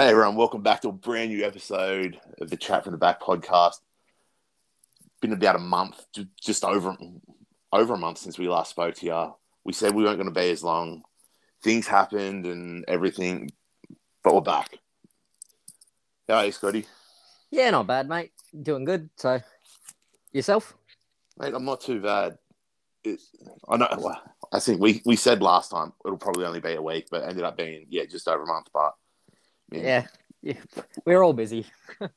Hey everyone, welcome back to a brand new episode of the Chat from the Back podcast. Been about a month, just over over a month since we last spoke to you. We said we weren't going to be as long. Things happened and everything, but we're back. How are you, Scotty? Yeah, not bad, mate. Doing good. So, yourself? Mate, I'm not too bad. It, I know. I think we, we said last time it'll probably only be a week, but ended up being yeah just over a month. But man, Yeah. yeah. We're all busy.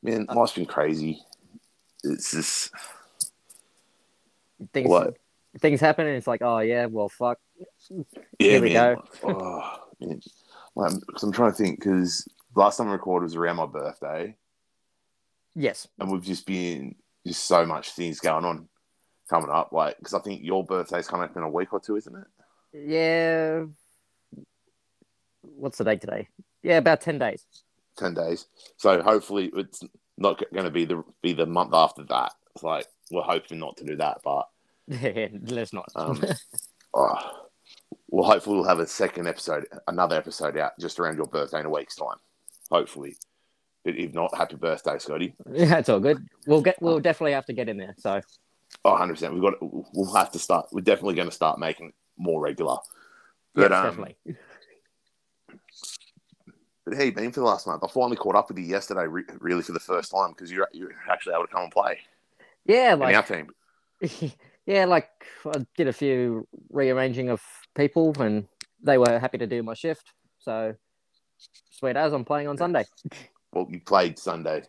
man, life's been crazy. It's just Things What? things happen, and it's like, oh yeah, well, fuck. Yeah, Here we man. go. Oh, man. Like, 'cause I'm trying to think because last time I recorded was around my birthday, Yes. and we've just been just so much things going on coming up. Like, because I think your birthday's coming up in a week or two, isn't it? Yeah. What's the date today? Yeah, about ten days. Ten days. So hopefully it's not going to be the be the month after that. It's like we're hoping not to do that, but Yeah, let's not. um, oh, well, hopefully we'll have a second episode, another episode out just around your birthday in a week's time. Hopefully. But if not, happy birthday, Scotty. yeah, it's all good. We'll get. We'll definitely have to get in there. So, Oh, 100%. We've got, we'll have to start, we're definitely going to start making more regular. yes, um, definitely. But hey, been for the last month. I finally caught up with you yesterday, re- really for the first time, because you're, you're actually able to come and play Yeah, in our team. yeah, like I did a few rearranging of people, and they were happy to do my shift. So, sweet as I'm playing on Sunday. Well, you played Sunday,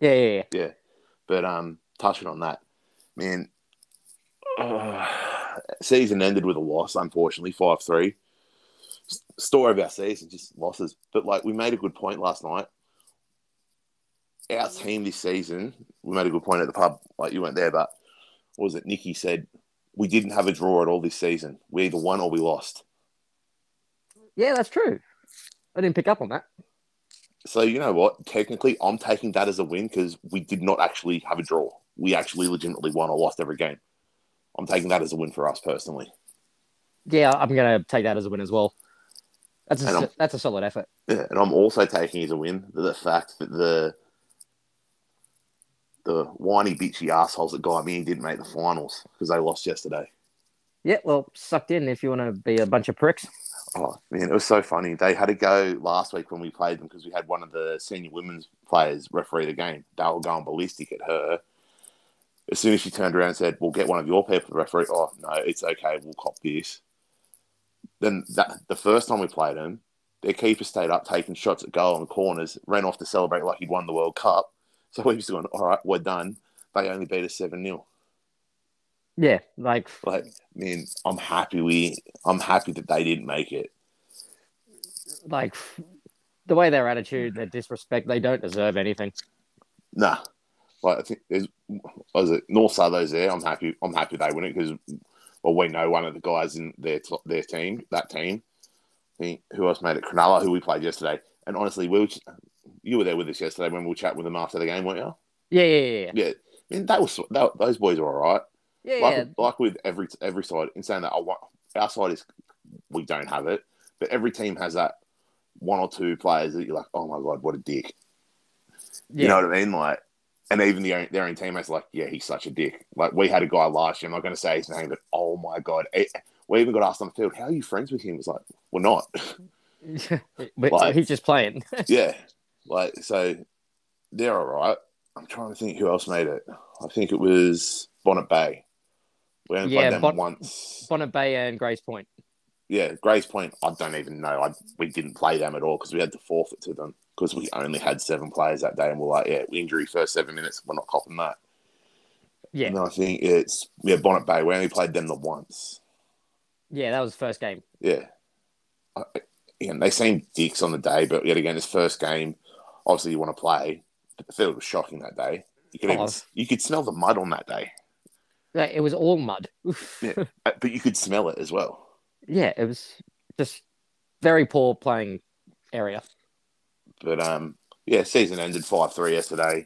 Yeah, yeah, yeah. but um, touching on that, man, uh, season ended with a loss, unfortunately, 5 3. Story of our season, just losses. But like we made a good point last night. Our team this season, we made a good point at the pub. Like you weren't there, but what was it? Nikki said we didn't have a draw at all this season. We either won or we lost. Yeah, that's true. I didn't pick up on that. So you know what? Technically, I'm taking that as a win because we did not actually have a draw. We actually legitimately won or lost every game. I'm taking that as a win for us personally. Yeah, I'm gonna take that as a win as well. That's a that's a solid effort. Yeah, and I'm also taking as a win the fact that the the whiny bitchy assholes that got me didn't make the finals because they lost yesterday. Yeah, well, sucked in if you want to be a bunch of pricks. Oh man, it was so funny. They had to go last week when we played them because we had one of the senior women's players referee the game. They were going ballistic at her. As soon as she turned around and said, "We'll get one of your people to referee," oh no, it's okay. We'll cop this. Then that the first time we played them, their keeper stayed up taking shots at goal and corners, ran off to celebrate like he'd won the World Cup. So we just going, "All right, we're done." They only beat us seven 0 Yeah, like Like, I mean, I'm happy we, I'm happy that they didn't make it. like the way their attitude, their disrespect, they don't deserve anything. Nah, like I think there's was it North Souther's there. I'm happy. I'm happy they win it because well, we know one of the guys in their their team, that team. Who else made it? Cronulla, who we played yesterday. And honestly, we were, ch- you were there with us yesterday when we were chatting with them after the game, weren't you? Yeah, yeah, yeah, yeah. Yeah, I mean that was that, those boys are all right. Yeah, Like yeah. like with every every side. In saying that, I want our side is we don't have it, but every team has that one or two players that you're like, oh my god, what a dick. You know what I mean? Like, and even the own, their own teammates like, yeah, he's such a dick. Like, we had a guy last year. I'm not going to say his name, but oh my god, it, we even got asked on the field, "How are you friends with him?" It's like, we're not. but Like- he's just playing. yeah, like so, they're all right. I'm trying to think who else made it. I think it was Bonnet Bay. We only Yeah, played them Bon- once. Bonnet Bay and Grays Point. Yeah, Grays Point. I don't even know. I, we didn't play them at all because we had to forfeit to them because we only had seven players that day, and we're like, yeah, injury first seven minutes. We're not copping that. Yeah, And I think it's yeah Bonnet Bay. We only played them the once. yeah, that was the first game. Yeah. I, and they seemed dicks on the day, but yet again, it's first game. Obviously, you want to play. But the field was shocking that day. You could even, Oh. you could smell the mud on that day, It was all mud. Yeah. But you could smell it as well. Yeah, it was just very poor playing area. But um, yeah, season ended five three yesterday.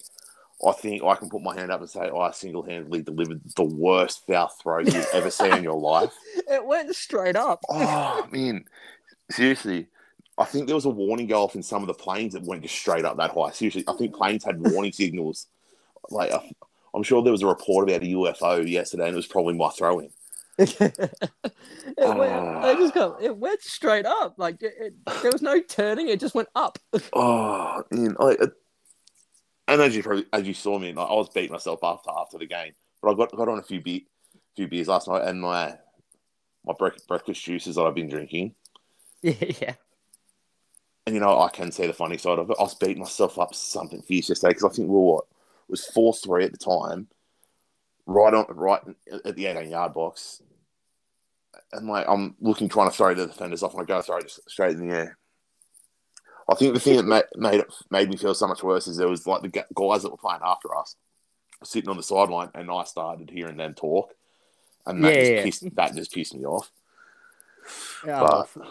I think I can put my hand up and say I single handedly delivered the worst foul throw you've ever seen in your life. It went straight up. Oh man, seriously, I think there was a warning go off in some of the planes that went just straight up that high. Seriously, I think planes had warning signals. Like I'm sure there was a report about a UFO yesterday, and it was probably my throw-in. it went, Ah. I just got, it went straight up. Like it, it, there was no turning. It just went up. Oh, I, it- and as you probably, as you saw me, like, I was beating myself after, after the game, but I got got on a few beer, few beers last night, and my my break, breakfast juices that I've been drinking. yeah, yeah. And you know, I can see the funny side of it. I was beating myself up something fierce yesterday because I think we were what it was four three at the time, right on right at the eighteen yard box, and like I'm looking trying to throw the defenders off, and I go throw it straight in the air. I think the thing that made made, it, made me feel so much worse is there was like the guys that were playing after us sitting on the sideline, and I started hearing them talk, and that, Yeah, just, yeah. Pissed, that just pissed me off. Oh, But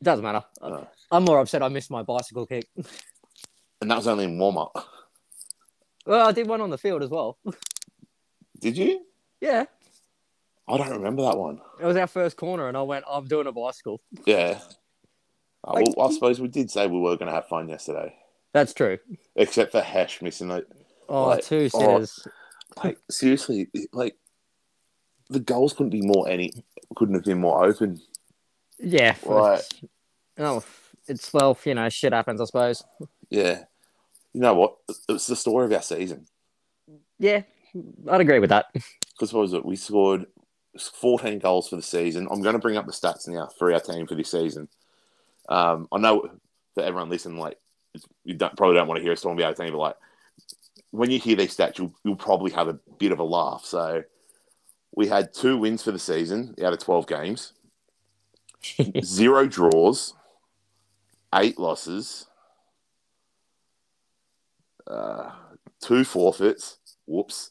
it doesn't matter. uh, I'm more upset I missed my bicycle kick. and that was only in warm up. Well, I did one on the field as well. Did you? Yeah, I don't remember that one. it was our first corner, and I went, I'm doing a bicycle. Yeah. Uh, Like- well, I suppose we did say we were going to have fun yesterday, That's true. except for Hesh missing it. Oh, Like, two oh. sitters. Like seriously, like the goals couldn't be more any, couldn't have been more open. Yeah. Right. Oh, it's well, you know, shit happens, I suppose. Yeah. You know what? It's the story of our season. Yeah, I'd agree with that. Because what was it? We scored 14 goals for the season. I'm going to bring up the stats now for our team for this season. Um, I know that everyone listening, like you don't, probably don't want to hear us talking about our team, but like when you hear these stats, you'll, you'll probably have a bit of a laugh. So we had two wins for the season out of 12 games, zero draws, eight losses, uh, two forfeits. Whoops.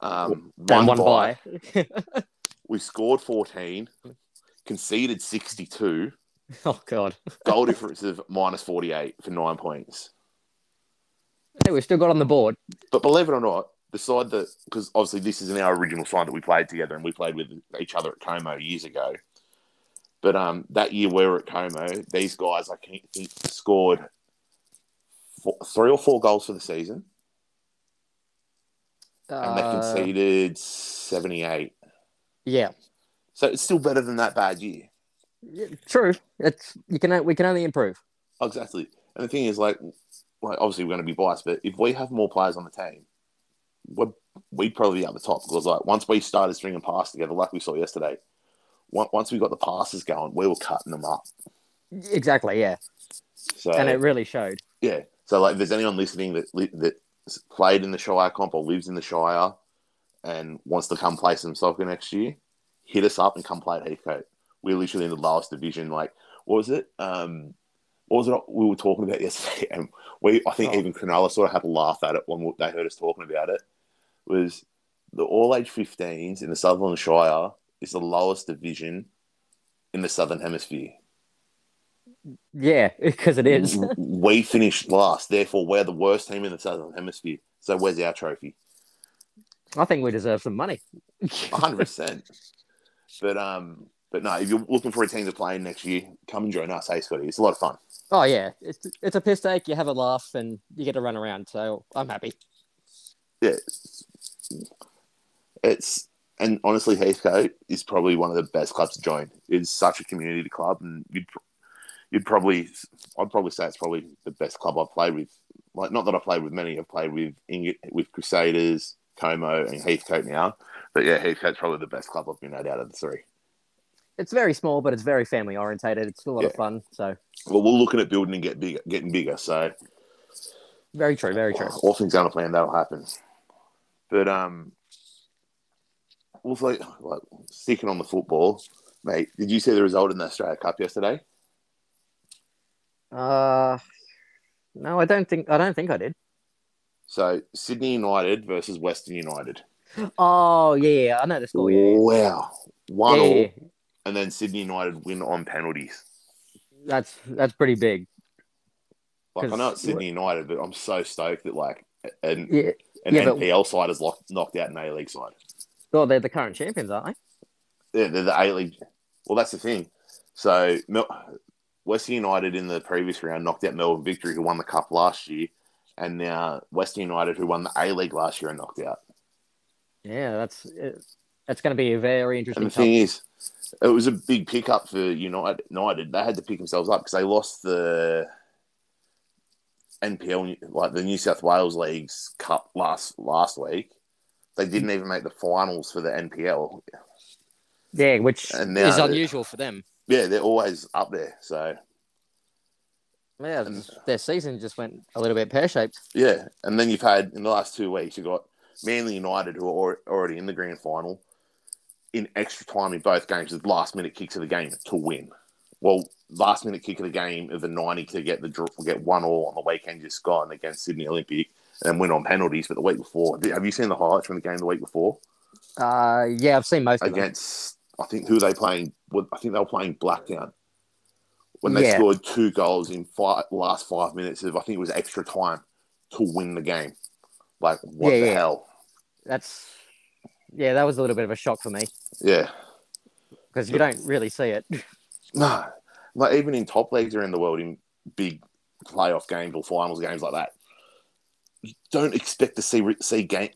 Um, one bye. by. We scored 14, conceded 62, oh god. goal difference of minus 48 for nine points. Hey, we've still got on the board. But believe it or not, the side that, because obviously this isn't our original side that we played together and we played with each other at Como years ago. But um, that year we were at Como, these guys, I think, think scored four, three or four goals for the season and they Uh, conceded 78. Yeah. So it's still better than that bad year. Yeah, True. It's you can we can only improve. Oh, exactly. And the thing is, like, like obviously we're going to be biased, but if we have more players on the team, we're, we'd probably be at the top because, like, once we started stringing passes together, like we saw yesterday, once we got the passes going, we were cutting them up. Exactly. Yeah. So And it really showed. yeah, so like, if there's anyone listening that that played in the Shire comp or lives in the Shire and wants to come play some soccer next year, hit us up and come play at Heathcote. We're literally in the lowest division. Like, what was it? Um, what was it we were talking about yesterday? And we, I think Oh. even Cronulla sort of had a laugh at it when they heard us talking about it. Was the all age 15s in the Sutherland Shire is the lowest division in the Southern Hemisphere. Yeah, because it is. we finished last, therefore we're the worst team in the Southern Hemisphere. So where's our trophy? I think we deserve some money. hundred percent. But um, but no, if you're looking for a team to play in next year, come and join us. Hey, Scotty, it's a lot of fun. Oh yeah, it's it's a piss take. You have a laugh and you get to run around. So I'm happy. Yeah, it's, it's and honestly, Heathcote is probably one of the best clubs to join. It's such a community club, and you'd you'd probably I'd probably say it's probably the best club I've played with. Like, not that I've played with many. I've played with Ing- with Crusaders, Como, and Heathcote now. But yeah, Heathcote's probably the best club I've been at out of the three. It's very small, but it's very family orientated. It's still a lot of fun. So Well, we're looking at building and get bigger, getting bigger. So very true. Very true. all things going to plan, that'll happen. But um, also like, like sticking on the football, mate. Did you see the result in the Australia Cup yesterday? Uh, no, I don't think I don't think I did. So Sydney United versus Western United. Oh yeah, yeah, I know the score. Yeah, Wow, one yeah, all, yeah, and then Sydney United win on penalties. That's that's pretty big. Like I know it's Sydney United, but I'm so stoked that like an Yeah. an Yeah, but- NPL side has locked, knocked out an A League side. Well, they're the current champions, aren't they? Yeah, they're the A League. Well, that's the thing. So Mel- Western United in the previous round knocked out Melbourne Victory, who won the cup last year, and now uh, Western United, who won the A League last year, are knocked out. Yeah, that's that's going to be a very interesting. And the thing is, it was a big pickup for United. United. They had to pick themselves up because they lost the NPL, like the New South Wales League's Cup last last week. They didn't even make the finals for the NPL. Yeah, which And now is unusual for them. Yeah, they're always up there. So Yeah, And- their season just went a little bit pear shaped. yeah, and then you've had in the last two weeks you got Manly United who are already in the grand final in extra time in both games with last minute kicks of the game to win. Well, last minute kick of the game of the ninety to get the get one all on the weekend just gone against Sydney Olympic and then win on penalties. But the week before, have you seen the highlights from the game the week before Uh, yeah, I've seen most of them. against? I think who they playing? I think they were playing Blacktown when they Yeah. scored two goals in five, last five minutes of I think it was extra time to win the game. Like what Yeah, the yeah. hell? That's yeah, that was a little bit of a shock for me Yeah. because you don't really see it. No, like even in top leagues around the world, in big playoff games or finals games like that, you don't expect to see see game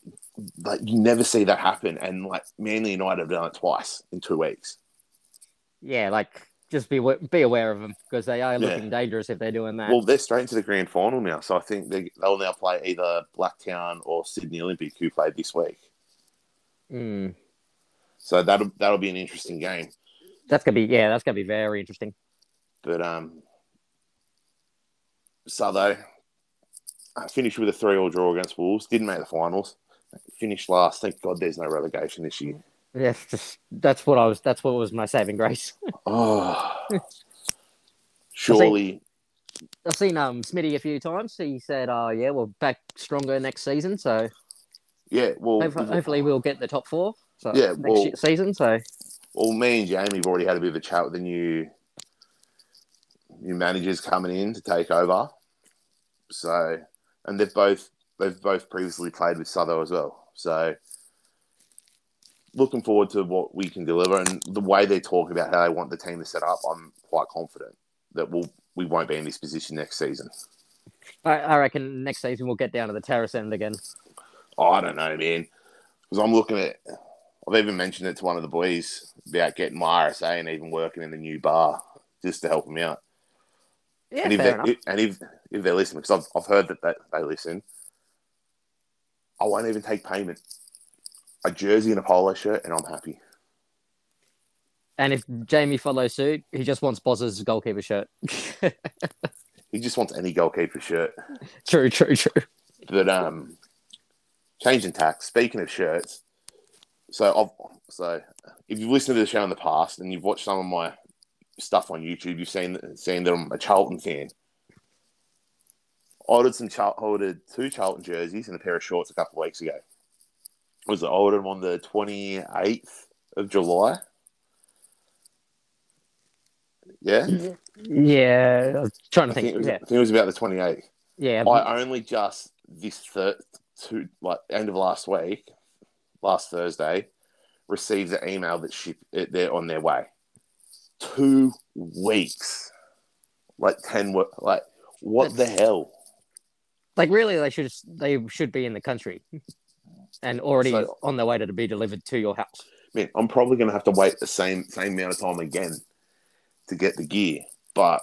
like you never see that happen. And like Manly United have done it twice in two weeks. yeah, like just be be aware of them because they are Yeah. looking dangerous if they're doing that. Well, they're straight into the grand final now, so I think they, they'll now play either Blacktown or Sydney Olympic, who played this week. Mm. So that'll that'll be an interesting game. That's gonna be yeah, that's gonna be very interesting. But um, Southo uh, finished with a three-all draw against Wolves. Didn't make the finals. Finished last. Thank God there's no relegation this year. It's just that's what I was. That's what was my saving grace. Oh, surely. I've seen um Smitty a few times. He said, "Oh yeah, we're back stronger next season." So Yeah. Well, hopefully, hopefully we'll get the top four. So Yeah, next well- season. So well, me and Jamie have already had a bit of a chat with the new new managers coming in to take over. So, and they've both they've both previously played with Southo as well. So, looking forward to what we can deliver and the way they talk about how they want the team to set up. I'm quite confident that we'll we won't be in this position next season. I, I reckon next season we'll get down to the terrace end again. Oh, I don't know, man. Because I'm looking at, I've even mentioned it to one of the boys about getting my RSA and even working in the new bar just to help them out. Yeah, and if fair they enough. if, and if if they're listening, because I've I've heard that they, they listen, I won't even take payment. A jersey and a polo shirt, and I'm happy. And if Jamie follows suit, he just wants Boz's goalkeeper shirt. He just wants any goalkeeper shirt. true, true, true. But um, changing tax. Speaking of shirts, so I've so if you've listened to the show in the past and you've watched some of my stuff on YouTube, you've seen seen that I'm a Charlton fan. I ordered some Char- I ordered two Charlton jerseys and a pair of shorts a couple of weeks ago. Was it I ordered on the 28th of July? Yeah, Yeah, I was trying to I think, it think. was, Yeah, I think it was about the 28th. yeah. I only just this third to like end of last week, last Thursday, received the email that ship they're on their way. Two weeks, like ten, wo- like what the hell? like really, they should they should be in the country and already So- on their way to be delivered to your house. Man, I'm probably gonna have to wait the same same amount of time again to get the gear. But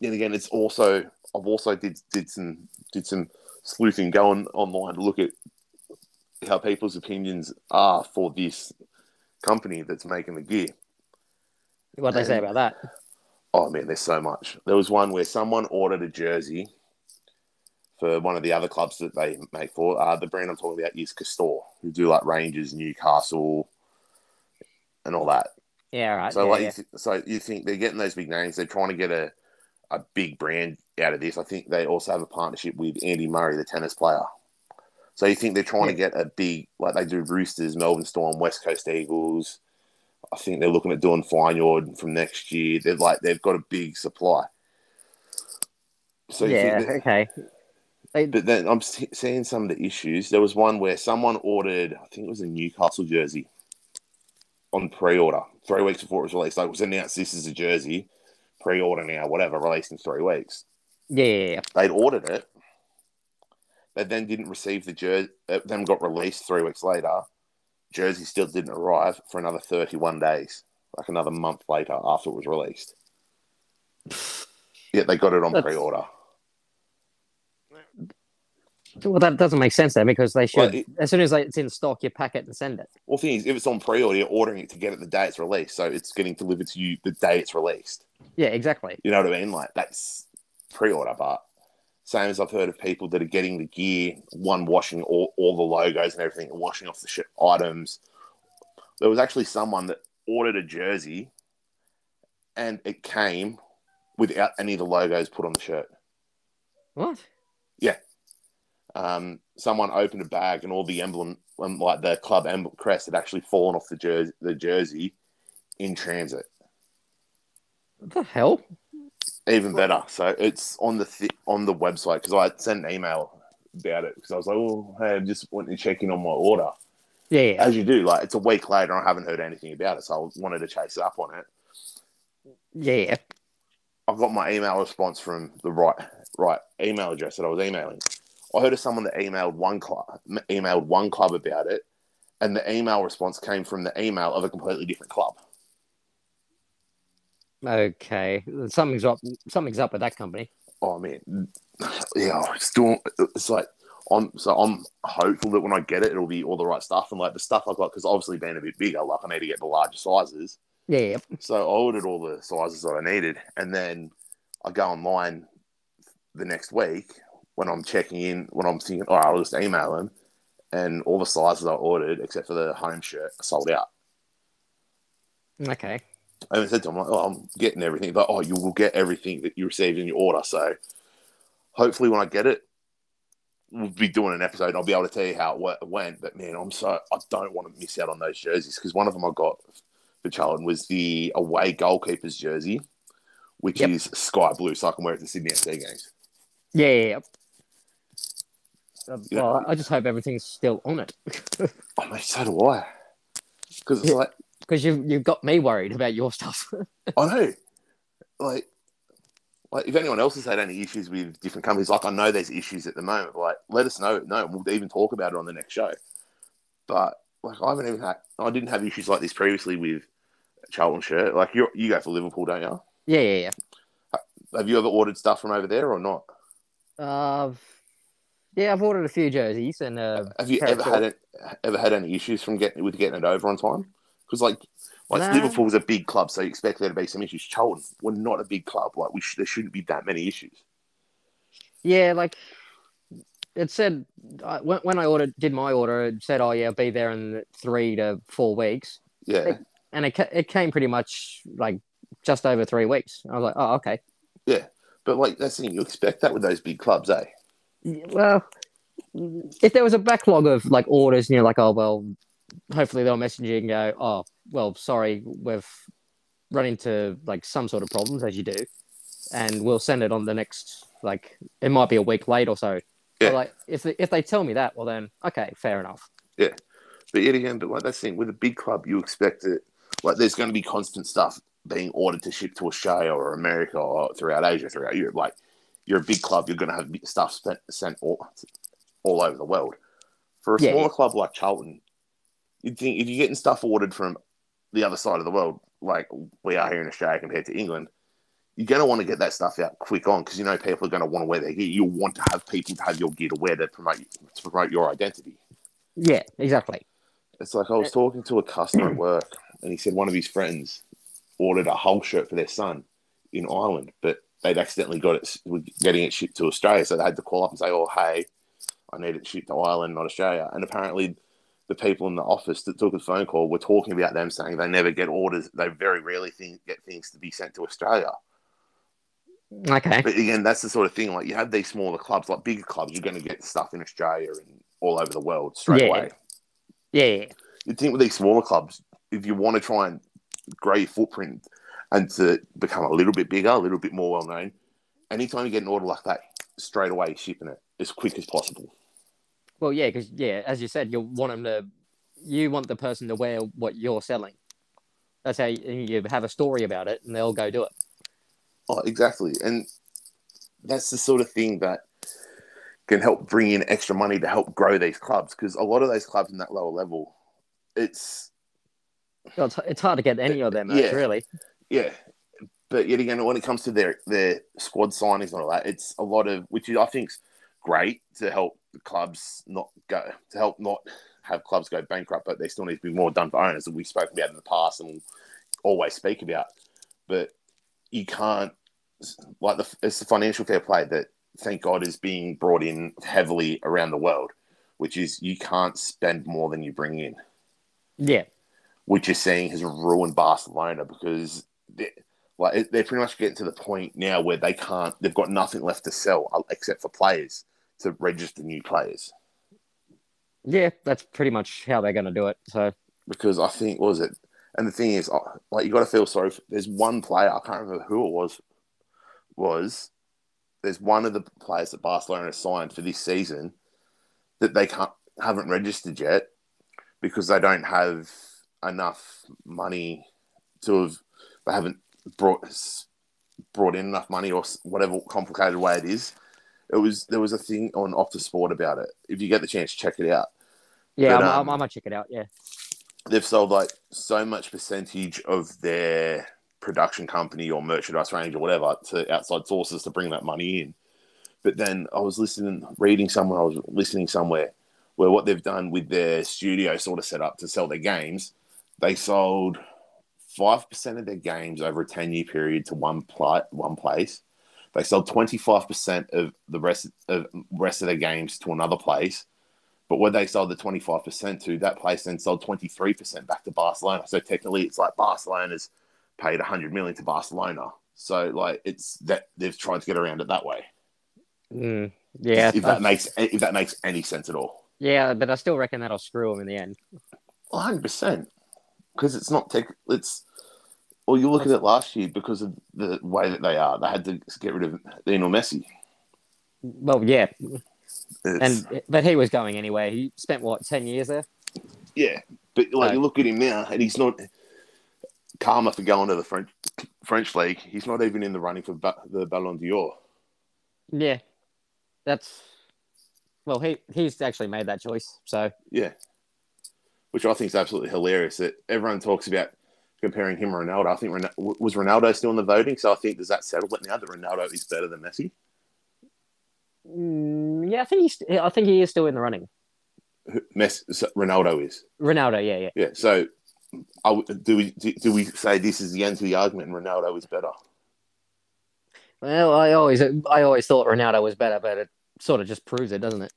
then again, it's also I've also did did some did some sleuthing going online to look at how people's opinions are for this company that's making the gear. What do they say about that? Oh man, there's so much. There was one where someone ordered a jersey for one of the other clubs that they make for. Uh, the brand I'm talking about is Castore, who do like Rangers, Newcastle, and all that. Yeah, right. So yeah, like, yeah. You th- so you think they're getting those big names? They're trying to get a a big brand out of this. I think they also have a partnership with Andy Murray, the tennis player. So you think they're trying to get a big like they do Roosters, Melbourne Storm, West Coast Eagles. I think they're looking at doing Vineyard from next year. They're like they've got a big supply. So you yeah, okay. They, but then I'm seeing some of the issues. There was one where someone ordered, I think it was a Newcastle jersey on pre-order three weeks before it was released. Like it was announced this is a jersey, pre-order now, whatever, released in three weeks. Yeah. They'd ordered it. They then didn't receive the jersey. It uh, then got released three weeks later. Jersey still didn't arrive for another 31 days, like another month later after it was released. yeah, they got it on That's- pre-order. Well, that doesn't make sense then because they should, Well, it- as soon as it's in stock, you pack it and send it. Well, the thing is, if it's on pre-order, you're ordering it to get it the day it's released, so it's getting delivered to you the day it's released. Yeah, exactly. You know what I mean? Like that's pre-order, but same as I've heard of people that are getting the gear, one washing all, all the logos and everything, and washing off the shit items. There was actually someone that ordered a jersey, and it came without any of the logos put on the shirt. What? Um, someone opened a bag, and all the emblem, um, like the club emblem crest, had actually fallen off the jersey, the jersey in transit. What the hell? even better. So it's on the th- on the website because I sent an email about it because I was like, "Oh, hey, I'm just wanting to check in on my order." Yeah, yeah. As you do, like it's a week later, I haven't heard anything about it, so I wanted to chase up on it. yeah. I got my email response from the right right email address that I was emailing. I heard of someone that emailed one club emailed one club about it, and the email response came from the email of a completely different club. Okay, something's up. Something's up with that company. oh man, yeah, it's doing. It's like I'm so I'm hopeful that when I get it, it'll be all the right stuff and like the stuff I've got because obviously being a bit bigger, like I need to get the larger sizes. Yeah, So I ordered all the sizes that I needed, and then I go online the next week when I'm checking in when I'm thinking, oh, I'll just email them, and all the sizes I ordered except for the home shirt are sold out. okay. And I said to him, like, oh, I'm getting everything, but oh, you will get everything that you received in your order. So hopefully, when I get it, we'll be doing an episode. And I'll be able to tell you how it went. But man, I'm so I don't want to miss out on those jerseys because one of them I got for Charlton was the away goalkeeper's jersey, which Yep. is sky blue, so I can wear it to Sydney FC games. Yeah, yeah. yeah. Uh, Yeah. Well, I just hope everything's still on it Oh man, so do I. Because it's Yeah. like because you've you've got me worried about your stuff. I know, like, like if anyone else has had any issues with different companies, like I know there's issues at the moment. Like, let us know. No, we'll even talk about it on the next show. But like, I haven't even had. I didn't have issues like this previously with Charlton shirt. Like, you you go for Liverpool, don't you? yeah, yeah, yeah. Have you ever ordered stuff from over there or not? Uh, yeah, I've ordered a few jerseys and uh, Have you ever had it, ever had any issues from getting with getting it over on time? Because like, like No. Liverpool's a big club, so you expect there to be some issues. Charlton, we're not a big club. Like, we sh- there shouldn't be that many issues. yeah, like it said I, when when I ordered did my order, it said, "Oh yeah, I'll be there in three to four weeks," Yeah. and it ca- it came pretty much like just over three weeks. I was like, "Oh, okay." Yeah, but like that's the thing, you expect that with those big clubs, eh? Well, if there was a backlog of like orders, and you're like, "Oh well," hopefully they'll message you and go, "Oh well, sorry, we've run into like some sort of problems as you do, and we'll send it on the next like it might be a week late or so." Yeah. But, like if they, if they tell me that, well then okay, fair enough. Yeah, but yet again, but like that's the thing with a big club, you expect it. Like there's going to be constant stuff being ordered to ship to Australia or America or throughout Asia, throughout Europe. Like you're a big club, you're going to have stuff spent, sent all, all over the world. For a Yeah, smaller yeah. club like Charlton, you'd think if you're getting stuff ordered from the other side of the world, like we are here in Australia compared to England, you're going to want to get that stuff out quick on because you know people are going to want to wear their gear. You want to have people to have your gear to wear to promote to promote your identity. Yeah, exactly. It's like I was talking to a customer at work, and he said one of his friends ordered a whole shirt for their son in Ireland, but they'd accidentally got it, getting it shipped to Australia, so they had to call up and say, "Oh, hey, I need it shipped to Ireland, not Australia." And apparently, the people in the office that took the phone call were talking about them saying they never get orders. They very rarely think, get things to be sent to Australia. Okay. But again, that's the sort of thing. Like you have these smaller clubs, like bigger clubs, you're going to get stuff in Australia and all over the world straight Yeah. away. Yeah, yeah, you'd think with these smaller clubs, if you want to try and grow your footprint and to become a little bit bigger, a little bit more well known, anytime you get an order like that, straight away shipping it as quick as possible. Well, yeah, because yeah, as you said, you want them to, you want the person to wear what you're selling. That's how you, you have a story about it, and they'll go do it. Oh, exactly. And that's the sort of thing that can help bring in extra money to help grow these clubs because a lot of those clubs in that lower level, it's Well, it's, it's hard to get any of them, Yeah. really. Yeah. But yet again, when it comes to their their squad signings and all that, it's a lot of which I think's great to help the clubs not go to help not have clubs go bankrupt, but there still needs to be more done for owners that we've spoken about in the past and will always speak about. But you can't like the it's the financial fair play that thank God is being brought in heavily around the world, which is you can't spend more than you bring in Yeah. which you're seeing has ruined Barcelona because they, like they're pretty much getting to the point now where they can't. They've got nothing left to sell uh, except for players to register new players. Yeah, that's pretty much how they're going to do it. So, Because I think what was it, and the thing is, uh, like you got to feel sorry. For, there's one player I can't remember who it was. Was there's one of the players that Barcelona signed for this season that they can't haven't registered yet because they don't have enough money to have they haven't brought brought in enough money or whatever complicated way it is. It was there was a thing on Optus Sport about it. If you get the chance, check it out. yeah, But, I'm, um, going to check it out. Yeah. They've sold like so much percentage of their production company or merchandise range or whatever to outside sources to bring that money in. But then I was listening, reading somewhere, I was listening somewhere where what they've done with their studio sort of set up to sell their games, they sold five percent of their games over a ten year period to one one place. They sold twenty five percent of the rest of rest of their games to another place. But when they sold the twenty five percent to, that place then sold twenty three percent back to Barcelona. So technically, it's like Barcelona's paid hundred million to Barcelona. So like it's that they've tried to get around it that way. Mm, yeah. if that makes if that makes any sense at all. yeah, but I still reckon that'll screw them in the end. One hundred percent, because it's not tech. It's well, you look at it last year because of the way that they are. They had to get rid of Lionel Messi. Well, yeah. It's- And But he was going anyway. He spent, what, 10 years there? yeah, but like No. you oh. look at him now, and he's not karma for going to the French French league. He's not even in the running for ba- the Ballon d'Or. Yeah. That's. Well, he he's actually made that choice. So, Yeah, which I think is absolutely hilarious. That everyone talks about comparing him and Ronaldo. I think Ron- was Ronaldo still in the voting, so I think does that settle it now that Ronaldo is better than Messi? mm, yeah, I think he's. I think he is still in the running. Messi, Ronaldo is. Ronaldo, yeah, yeah. Yeah. So, I do we do, do we say this is the end to the argument? and Ronaldo is better. Well, I always, I always thought Ronaldo was better, but it sort of just proves it, doesn't it?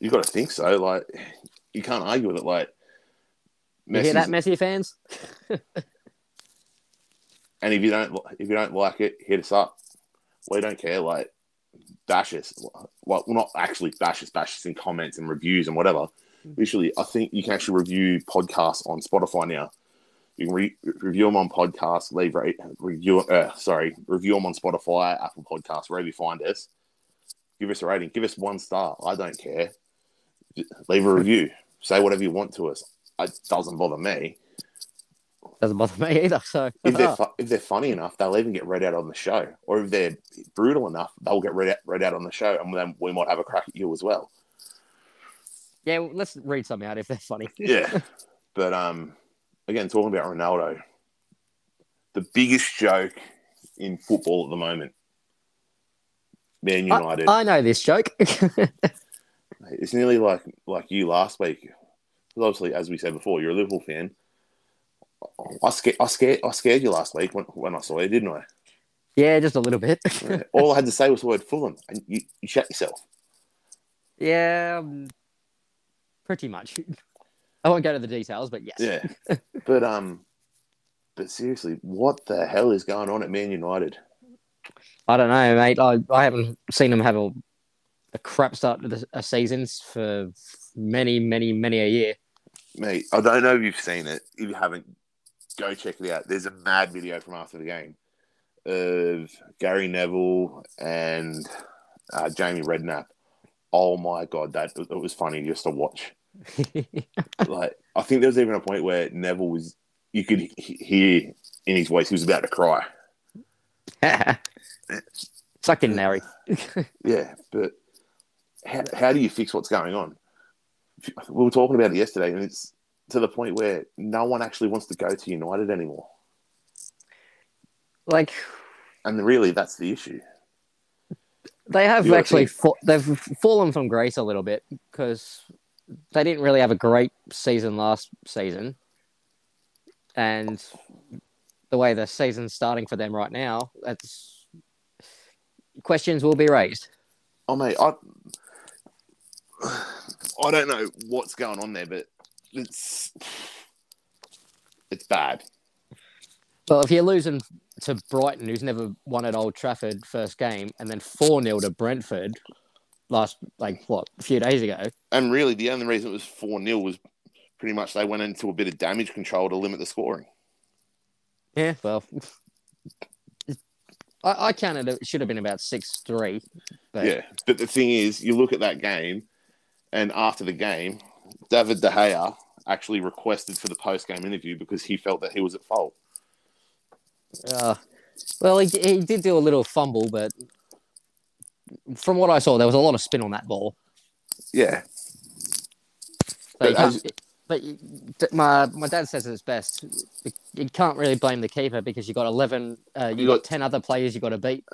You got to think so. Like, you can't argue with it. Like, You hear that, Messi fans? and if you don't if you don't like it, hit us up. We don't care. Like, bash us. Well, not actually bash us, bash us in comments and reviews and whatever. Literally, I think you can actually review podcasts on Spotify now. You can re- review them on podcasts, leave rate, review. Uh, sorry, review them on Spotify, Apple Podcasts, wherever you find us. Give us a rating. Give us one star. I don't care. Leave a review. Say whatever you want to us. It doesn't bother me. Doesn't bother me either. So, If they're fu- if they're funny enough, they'll even get read out on the show. Or if they're brutal enough, they'll get read out, read out on the show, and then we might have a crack at you as well. yeah, well, let's read some out if they're funny. Yeah. but um, again, talking about Ronaldo, the biggest joke in football at the moment, Man United. I, I know this joke. it's nearly like like you last week. 'Cause obviously, as we said before, you're a Liverpool fan. I scared, I scared, I scared you last week when, when I saw you, didn't I? yeah, just a little bit. Yeah. All I had to say was the word Fulham, and you, you shut yourself. yeah, um, pretty much. I won't go to the details, but yes. Yeah, but um, but seriously, what the hell is going on at Man United? I don't know, mate. I, I haven't seen them have a, a crap start to the a seasons for many, many, many a year. Mate, I don't know if you've seen it. If you haven't, go check it out. There's a mad video from after the game of Gary Neville and uh, Jamie Redknapp. Oh my god, that it was funny just to watch. like I think there was even a point where Neville was you could he- hear in his voice he was about to cry. Sucked in Nary. Yeah, but how, how do you fix what's going on? We were talking about it yesterday, and it's to the point where no one actually wants to go to United anymore. like And really, that's the issue. they have You actually fa- they've fallen from grace a little bit because they didn't really have a great season last season, and the way the season's starting for them right now, that's questions will be raised. Oh, mate, I, I don't know what's going on there, but it's it's bad. Well, if you're losing to Brighton, who's never won at Old Trafford first game, and then four 0 to Brentford last like what a few days ago. And really, the only reason it was 4 0 was pretty much they went into a bit of damage control to limit the scoring. Yeah, well, I, I counted it should have been about six three. But Yeah. But the thing is, you look at that game, and after the game, David De Gea actually requested for the post game interview because he felt that he was at fault. Uh, well, he, he did do a little fumble, but from what I saw, there was a lot of spin on that ball. Yeah. So But but you- my my dad says it's best. You can't really blame the keeper because you got eleven, uh, you You got got- ten other players you got to beat.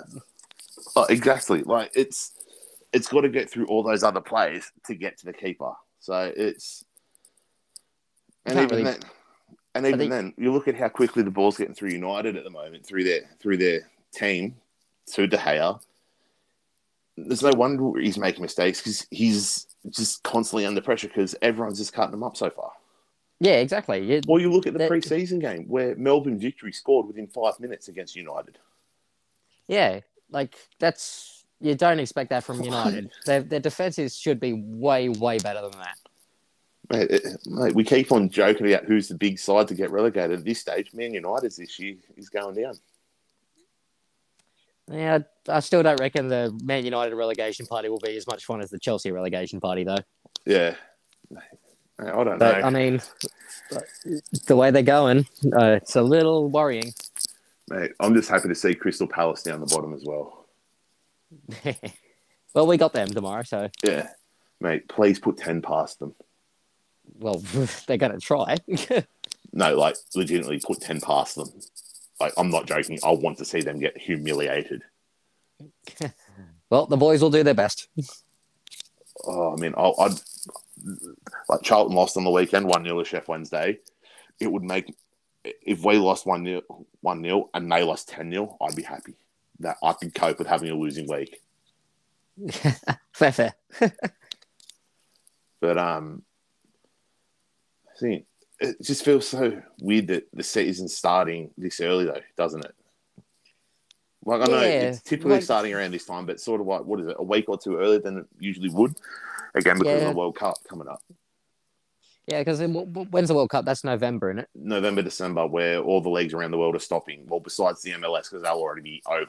Oh, exactly. Like it's it's got to get through all those other players to get to the keeper. So it's and even really- then, and even think- then, you look at how quickly the ball's getting through United at the moment through their through their team to De Gea. There's no wonder he's making mistakes because he's just constantly under pressure because everyone's just cutting him up so far. Yeah, exactly. Well, you look at the That- pre-season game where Melbourne Victory scored within five minutes against United. yeah, like that's you don't expect that from United. their their defenses should be way way better than that. Mate, it- mate, we keep on joking about who's the big side to get relegated at this stage. Man United's this year is going down. Yeah, I still don't reckon the Man United relegation party will be as much fun as the Chelsea relegation party, though. Yeah. I don't But know. I mean, the way they're going, uh, it's a little worrying. Mate, I'm just happy to see Crystal Palace down the bottom as well. well, we got them tomorrow, so Yeah. Mate, please put 10 past them. well, they're going to try. No, like, legitimately put 10 past them. Like, I'm not joking. I want to see them get humiliated. well, the boys will do their best. Oh, I mean, I'll, I'd like Charlton lost on the weekend, 1 0 to Sheff Wednesday. It would make, if we lost 1 0 1 0 and they lost 10 0, I'd be happy that I could cope with having a losing week. fair, fair. But, um, I think it just feels so weird that the season's starting this early, though, doesn't it? Like, I know Yeah, it's typically like- starting around this time, but sort of like, what is it, a week or two earlier than it usually would? Again, because Yeah. of the World Cup coming up. Yeah, because when's the World Cup? That's November, isn't it? November, December, where all the leagues around the world are stopping. Well, besides the MLS, because they'll already be over.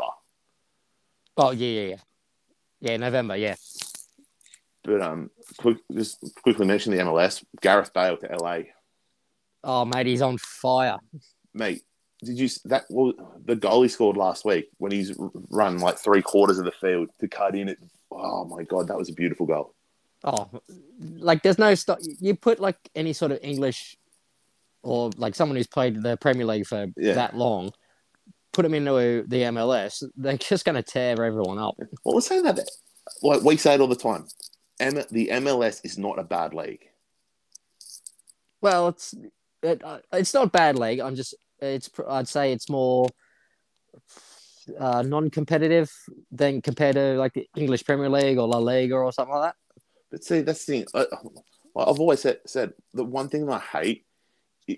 Oh, yeah, yeah, yeah. Yeah, November, yeah. But um, quick, just quickly mention the MLS. Gareth Bale to LA, Oh, mate, he's on fire. mate. Did you that? Well, the goal he scored last week when he's run like three quarters of the field to cut in it. Oh my god, that was a beautiful goal. Oh, like there's no stop. You put like any sort of English or like someone who's played the Premier League for Yeah. that long, put them into the MLS, they're just going to tear everyone up. Well, we're saying that. Like we say it all the time. M- the MLS is not a bad league. Well, it's it, uh, it's not bad league. I'm just it's I'd say it's more uh, non-competitive than compared to like the English Premier League or La Liga or something like that. But see, that's the thing. I, I've always said, said the one thing I hate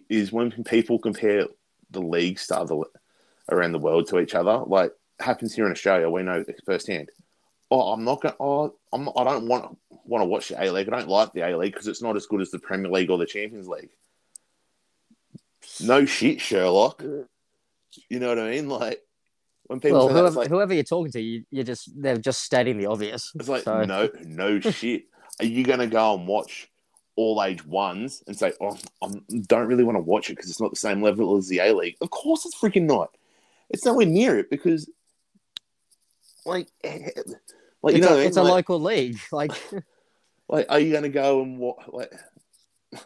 is when people compare the leagues to other around the world to each other. Like happens here in Australia, we know firsthand. Oh, I'm not going. Oh, I'm. Not, I don't want want to watch the A League. I don't like the A League because it's not as good as the Premier League or the Champions League. No shit, Sherlock. You know what I mean? Like when people Well, that, whoever, it's like, whoever you're talking to, you, you're just they're just stating the obvious. It's like So- no, no shit. Are you going to go and watch all age ones and say, "Oh, I don't really want to watch it because it's not the same level as the A League"? Of course, it's freaking not. It's nowhere near it because like, eh, like you it's know, a, it's a like, local league. Like, like, are you going to go and what? Like,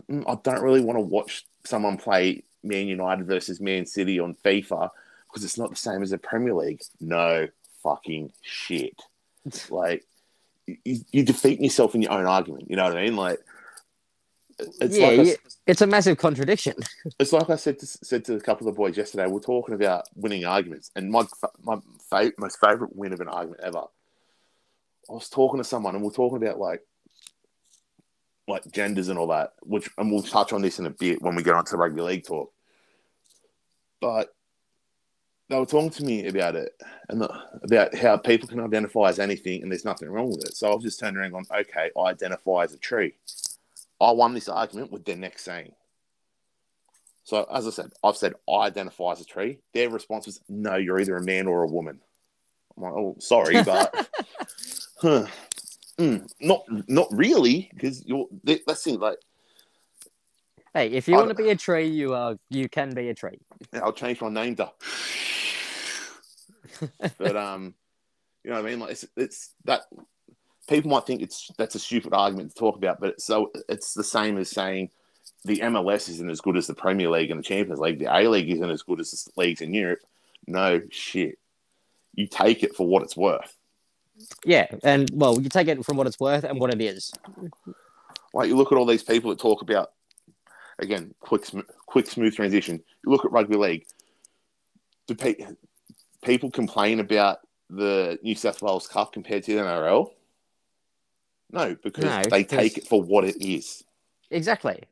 mm, I don't really want to watch someone play Man United versus Man City on FIFA because it's not the same as the Premier League. No fucking shit. like, you, you defeat yourself in your own argument. You know what I mean? Like, it's yeah, like I, it's a massive contradiction. it's like I said to, said to a couple of the boys yesterday. We're talking about winning arguments, and my my fa- most favorite win of an argument ever. I was talking to someone, and we're talking about like like genders and all that, which and we'll touch on this in a bit when we get onto rugby league talk. But they were talking to me about it and the, about how people can identify as anything, and there's nothing wrong with it. So I've just turned around and gone, okay, I identify as a tree. I won this argument with their next saying. So as I said, I've said I identify as a tree. Their response was, "No, you're either a man or a woman." I'm like, "Oh, sorry, but huh. Mm, not not really, because you're. Let's see, like Hey, if you want to be a tree, you are you can be a tree. I'll change my name to. but um, you know what I mean? Like it's it's that people might think it's that's a stupid argument to talk about, but it's so it's the same as saying the MLS isn't as good as the Premier League and the Champions League. The A League isn't as good as the leagues in Europe. No shit. You take it for what it's worth. Yeah, and well, you take it from what it's worth and what it is. Like you look at all these people that talk about again quick sm- quick smooth transition. You look at rugby league. Do pe- people complain about the New South Wales Cup compared to the NRL? No, because No, they because- take it for what it is. Exactly.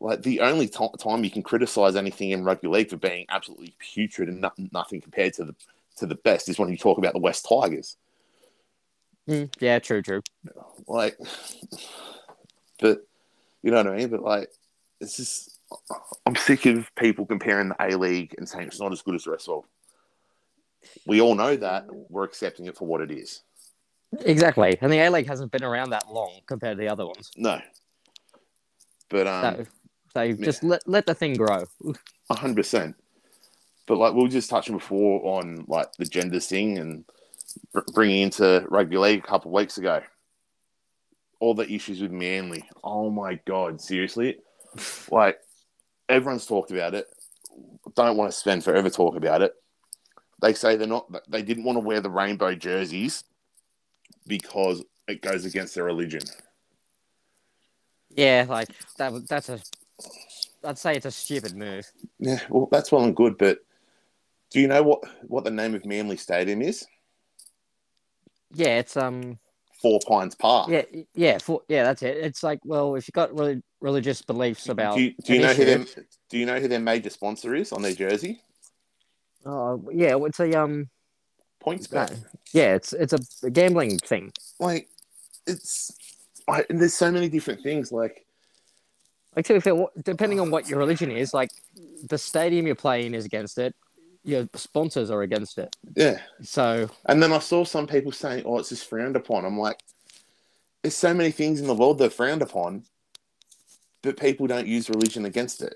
Like the only t- time you can criticize anything in rugby league for being absolutely putrid and no- nothing compared to the to the best is when you talk about the West Tigers. Mm, yeah, true, true. Like, but you know what I mean. But like, it's just I'm sick of people comparing the A League and saying it's not as good as the rest of. We all know that we're accepting it for what it is. Exactly. And the A League hasn't been around that long compared to the other ones. No, but um, So, so just let, let the thing grow. hundred percent. But like we were just touching before on like the gender thing and bringing into rugby league a couple of weeks ago. All the issues with Manly. Oh my god, seriously? Like everyone's talked about it. Don't want to spend forever talk about it. They say they're not. They didn't want to wear the rainbow jerseys because it goes against their religion. Yeah, like that. That's a. I'd say it's a stupid move. Yeah, well, that's well and good, but do you know what what the name of Manly Stadium is? Yeah, it's um. Four Pines Park. Yeah, yeah, for, yeah. That's it. It's like, well, if you've got really religious beliefs about, Do you, do you know who Do you know who their major sponsor is on their jersey? Oh, yeah, it's a um. PointsBet. yeah, it's it's a gambling thing. Like it's and there's so many different things. Like Like to be fair, depending on what your religion is, like the stadium you're playing is against it, your sponsors are against it. yeah, So and then I saw some people saying, "Oh, it's just frowned upon." I'm like, there's so many things in the world that are frowned upon, but people don't use religion against it.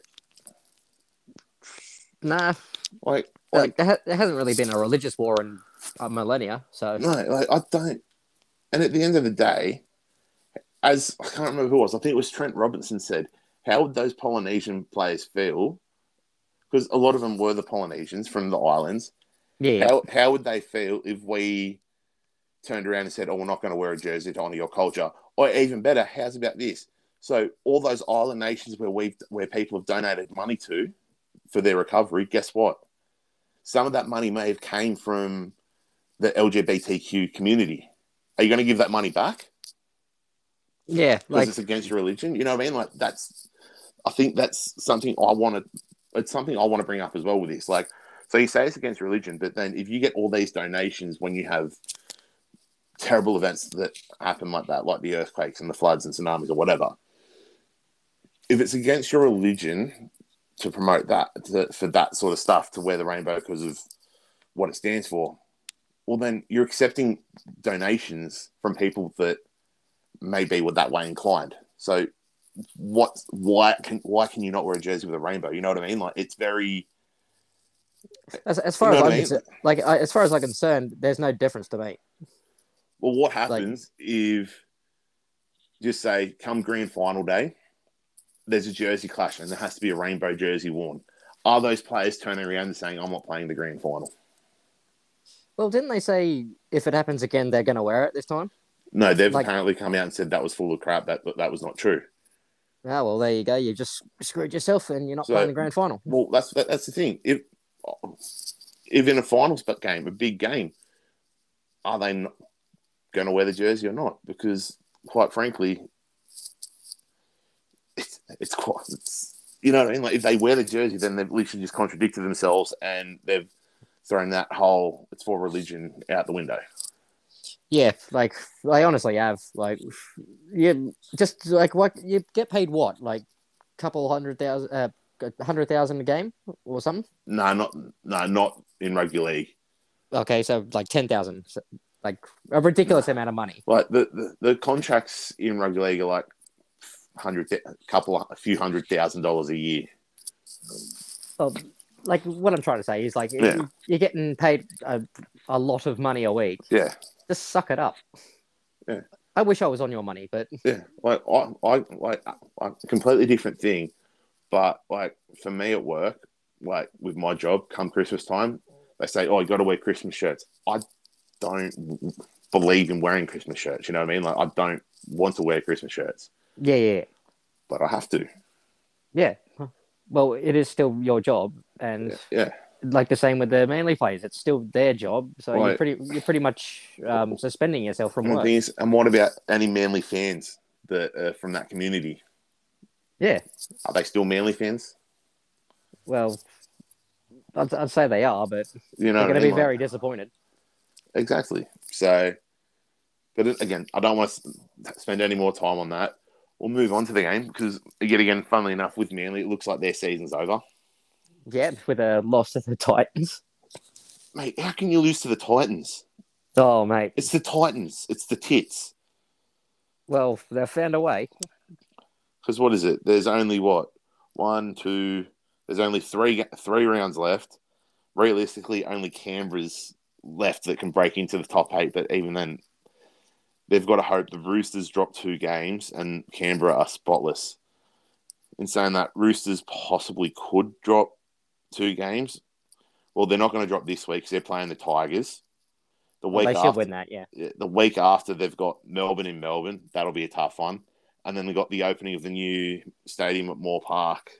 nah, Like, like like there, ha- there hasn't really been a religious war in a millennia. So no, like I don't. And at the end of the day, as I can't remember who it was, I think it was Trent Robinson said, "How would those Polynesian players feel?" Because a lot of them were the Polynesians from the islands. yeah, How how would they feel if we turned around and said, "Oh, we're not going to wear a jersey to honor your culture"? Or even better, how's about this? So all those island nations where we've where people have donated money to for their recovery, guess what? Some of that money may have came from the LGBTQ community. Are you going to give that money back yeah, because like it's against your religion? You know what I mean? Like that's, I think that's something I want to. It's something I want to bring up as well with this. Like, so you say it's against religion, but then if you get all these donations when you have terrible events that happen like that, like the earthquakes and the floods and tsunamis or whatever, if it's against your religion to promote that to, for that sort of stuff to wear the rainbow because of what it stands for, well then you're accepting donations from people that may be with that way inclined. So what why can why can you not wear a jersey with a rainbow? You know what I mean? Like it's very As, as far You know as I'm I mean? concerned, like I, as far as I'm concerned, there's no difference to me. Well, what happens if just say come grand final day, there's a jersey clash and there has to be a rainbow jersey worn. Are those players turning around and saying, "I'm not playing the grand final"? Well, didn't they say if it happens again, they're going to wear it this time? No, they've Like- apparently come out and said that was full of crap. That that was not true. Ah, well, there you go. You just screwed yourself, and you're not So- playing the grand final. Well, that's that, that's the thing. If if in a finals but game, a big game, are they not going to wear the jersey or not? Because quite frankly, it's it's quite it's, you know what I mean. Like if they wear the jersey, then they've literally just contradicted themselves and they've thrown that whole "it's for religion" out the window. Yeah, like I honestly have like you just like what you get paid what like couple hundred thousand, uh, a hundred thousand a game or something. No, not no, not in rugby league. Okay, so like ten thousand, like a ridiculous amount of money. Like the, the, the contracts in rugby league are like hundred, a couple, a few hundred thousand dollars a year. Well, like what I'm trying to say is like Yeah. you- you're getting paid a, a lot of money a week. Yeah, Just suck it up. Yeah. I wish I was on your money, but yeah. Like I, I, like a completely different thing, but like for me at work, like with my job, come Christmas time, they say, "Oh, you got to wear Christmas shirts." I don't believe in wearing Christmas shirts. You know what I mean? Like I don't want to wear Christmas shirts, yeah, yeah, but I have to. yeah. Well, it is still your job, and Yeah, yeah. Like the same with the Manly players, it's still their job. So you're pretty, you're pretty much um, suspending yourself from And work. is, and what about any Manly fans that uh, from that community? Yeah. Are they still Manly fans? Well, I'd, I'd say they are, but You know, they're going to be? Like- very disappointed. Exactly. So, but again, I don't want to spend any more time on that. We'll move on to the game because, yet again, funnily enough, with Manly, it looks like their season's over. Yeah, with a loss to the Titans. Mate, how can you lose to the Titans? Oh, mate. It's the Titans. It's the tits. Well, they've found a way. Because what is it? There's only what one, two. There's only three three rounds left. Realistically, only Canberra's left that can break into the top eight. But even then, they've got to hope the Roosters drop two games and Canberra are spotless. In saying that, Roosters possibly could drop two games. Well, they're not going to drop this week because they're playing the Tigers. The Well, week they should after, win that, yeah. the week after they've got Melbourne in Melbourne. That'll be a tough one. And then they've got the opening of the new stadium at Moore Park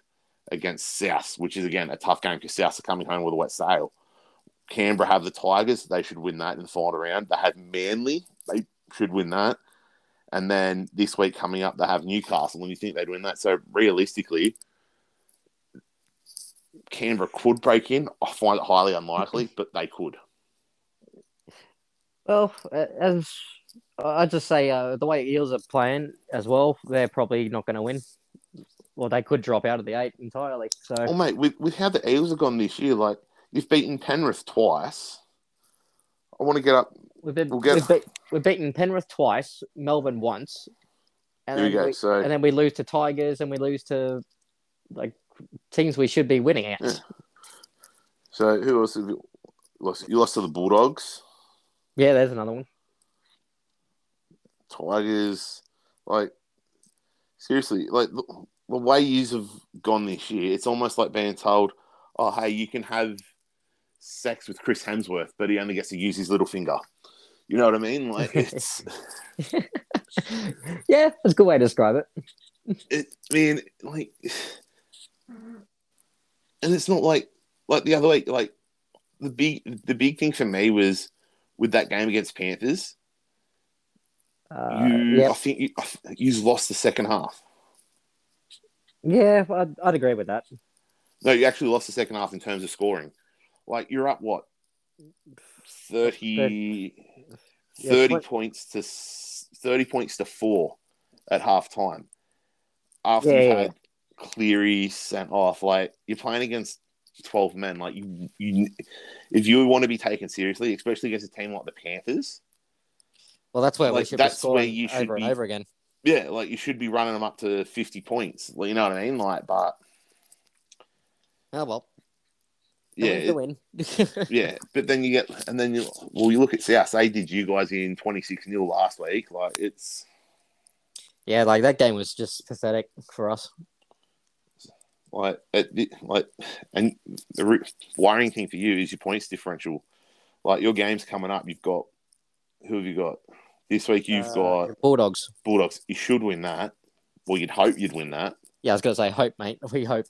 against South, which is again a tough game because South are coming home with a wet sail. Canberra have the Tigers. They should win that in the final round. They have Manly. They should win that. And then this week coming up, they have Newcastle. And you think they'd win that? So realistically, Canberra could break in. I find it highly unlikely, but they could. Well, as I'd just say, uh, the way Eels are playing as well, they're probably not going to win. Well, they could drop out of the eight entirely. So, Oh, mate, with, with how the Eels have gone this year, like you've beaten Penrith twice. I want to get up. we've, been, we'll get- we've, beat, we've beaten Penrith twice, Melbourne once. And There you then go. we- So and then we lose to Tigers and we lose to like teams we should be winning at. Yeah. So who else have you lost? You lost to the Bulldogs, Yeah, there's another one. Tigers. Like seriously, like the, the way yous have gone this year, it's almost like being told, "Oh, hey, you can have sex with Chris Hemsworth, but he only gets to use his little finger." You know what I mean? Like it's, yeah, that's a good way to describe it. it, I mean, like, and it's not like like the other way. Like the big the big thing for me was with that game against Panthers. Uh, you, yeah, I think you, you lost the second half. yeah, I'd, I'd agree with that. No, you actually lost the second half in terms of scoring. Like you're up what 30, 30 twen- points to thirty points to four at half time. After Yeah, you've yeah, had Cleary sent off, like you're playing against twelve men. Like you, you, if you want to be taken seriously, especially against a team like the Panthers, Well, that's where we should that's be where you should over and over again. yeah, like you should be running them up to fifty points. You know what I mean? Like, but Oh well, yeah, the win. yeah. But then you get, and then you, well, you look at South. They did you guys in twenty six 0 last week. Like it's yeah, like that game was just pathetic for us. Like it, like, and the re- worrying thing for you is your points differential. Like your game's coming up. You've got who have you got this week? You've Uh, got Bulldogs. Bulldogs. You should win that. Well, you'd hope you'd win that. Yeah, I was gonna say hope, mate. We hope.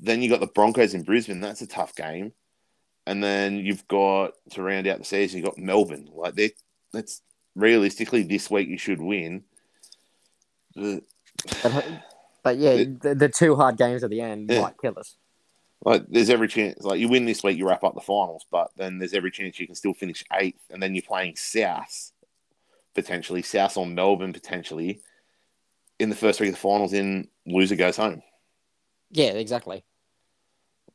Then you got the Broncos in Brisbane. That's a tough game. And then you've got to round out the season. You have got Melbourne. Like they, that's realistically this week you should win. But, but, yeah, It- the, the two hard games at the end Yeah. might kill us. like there's every chance. Like you win this week, you wrap up the finals. But then there's every chance you can still finish eighth. And then you're playing South potentially, South or Melbourne potentially in the first week of the finals. In loser goes home. Yeah, exactly.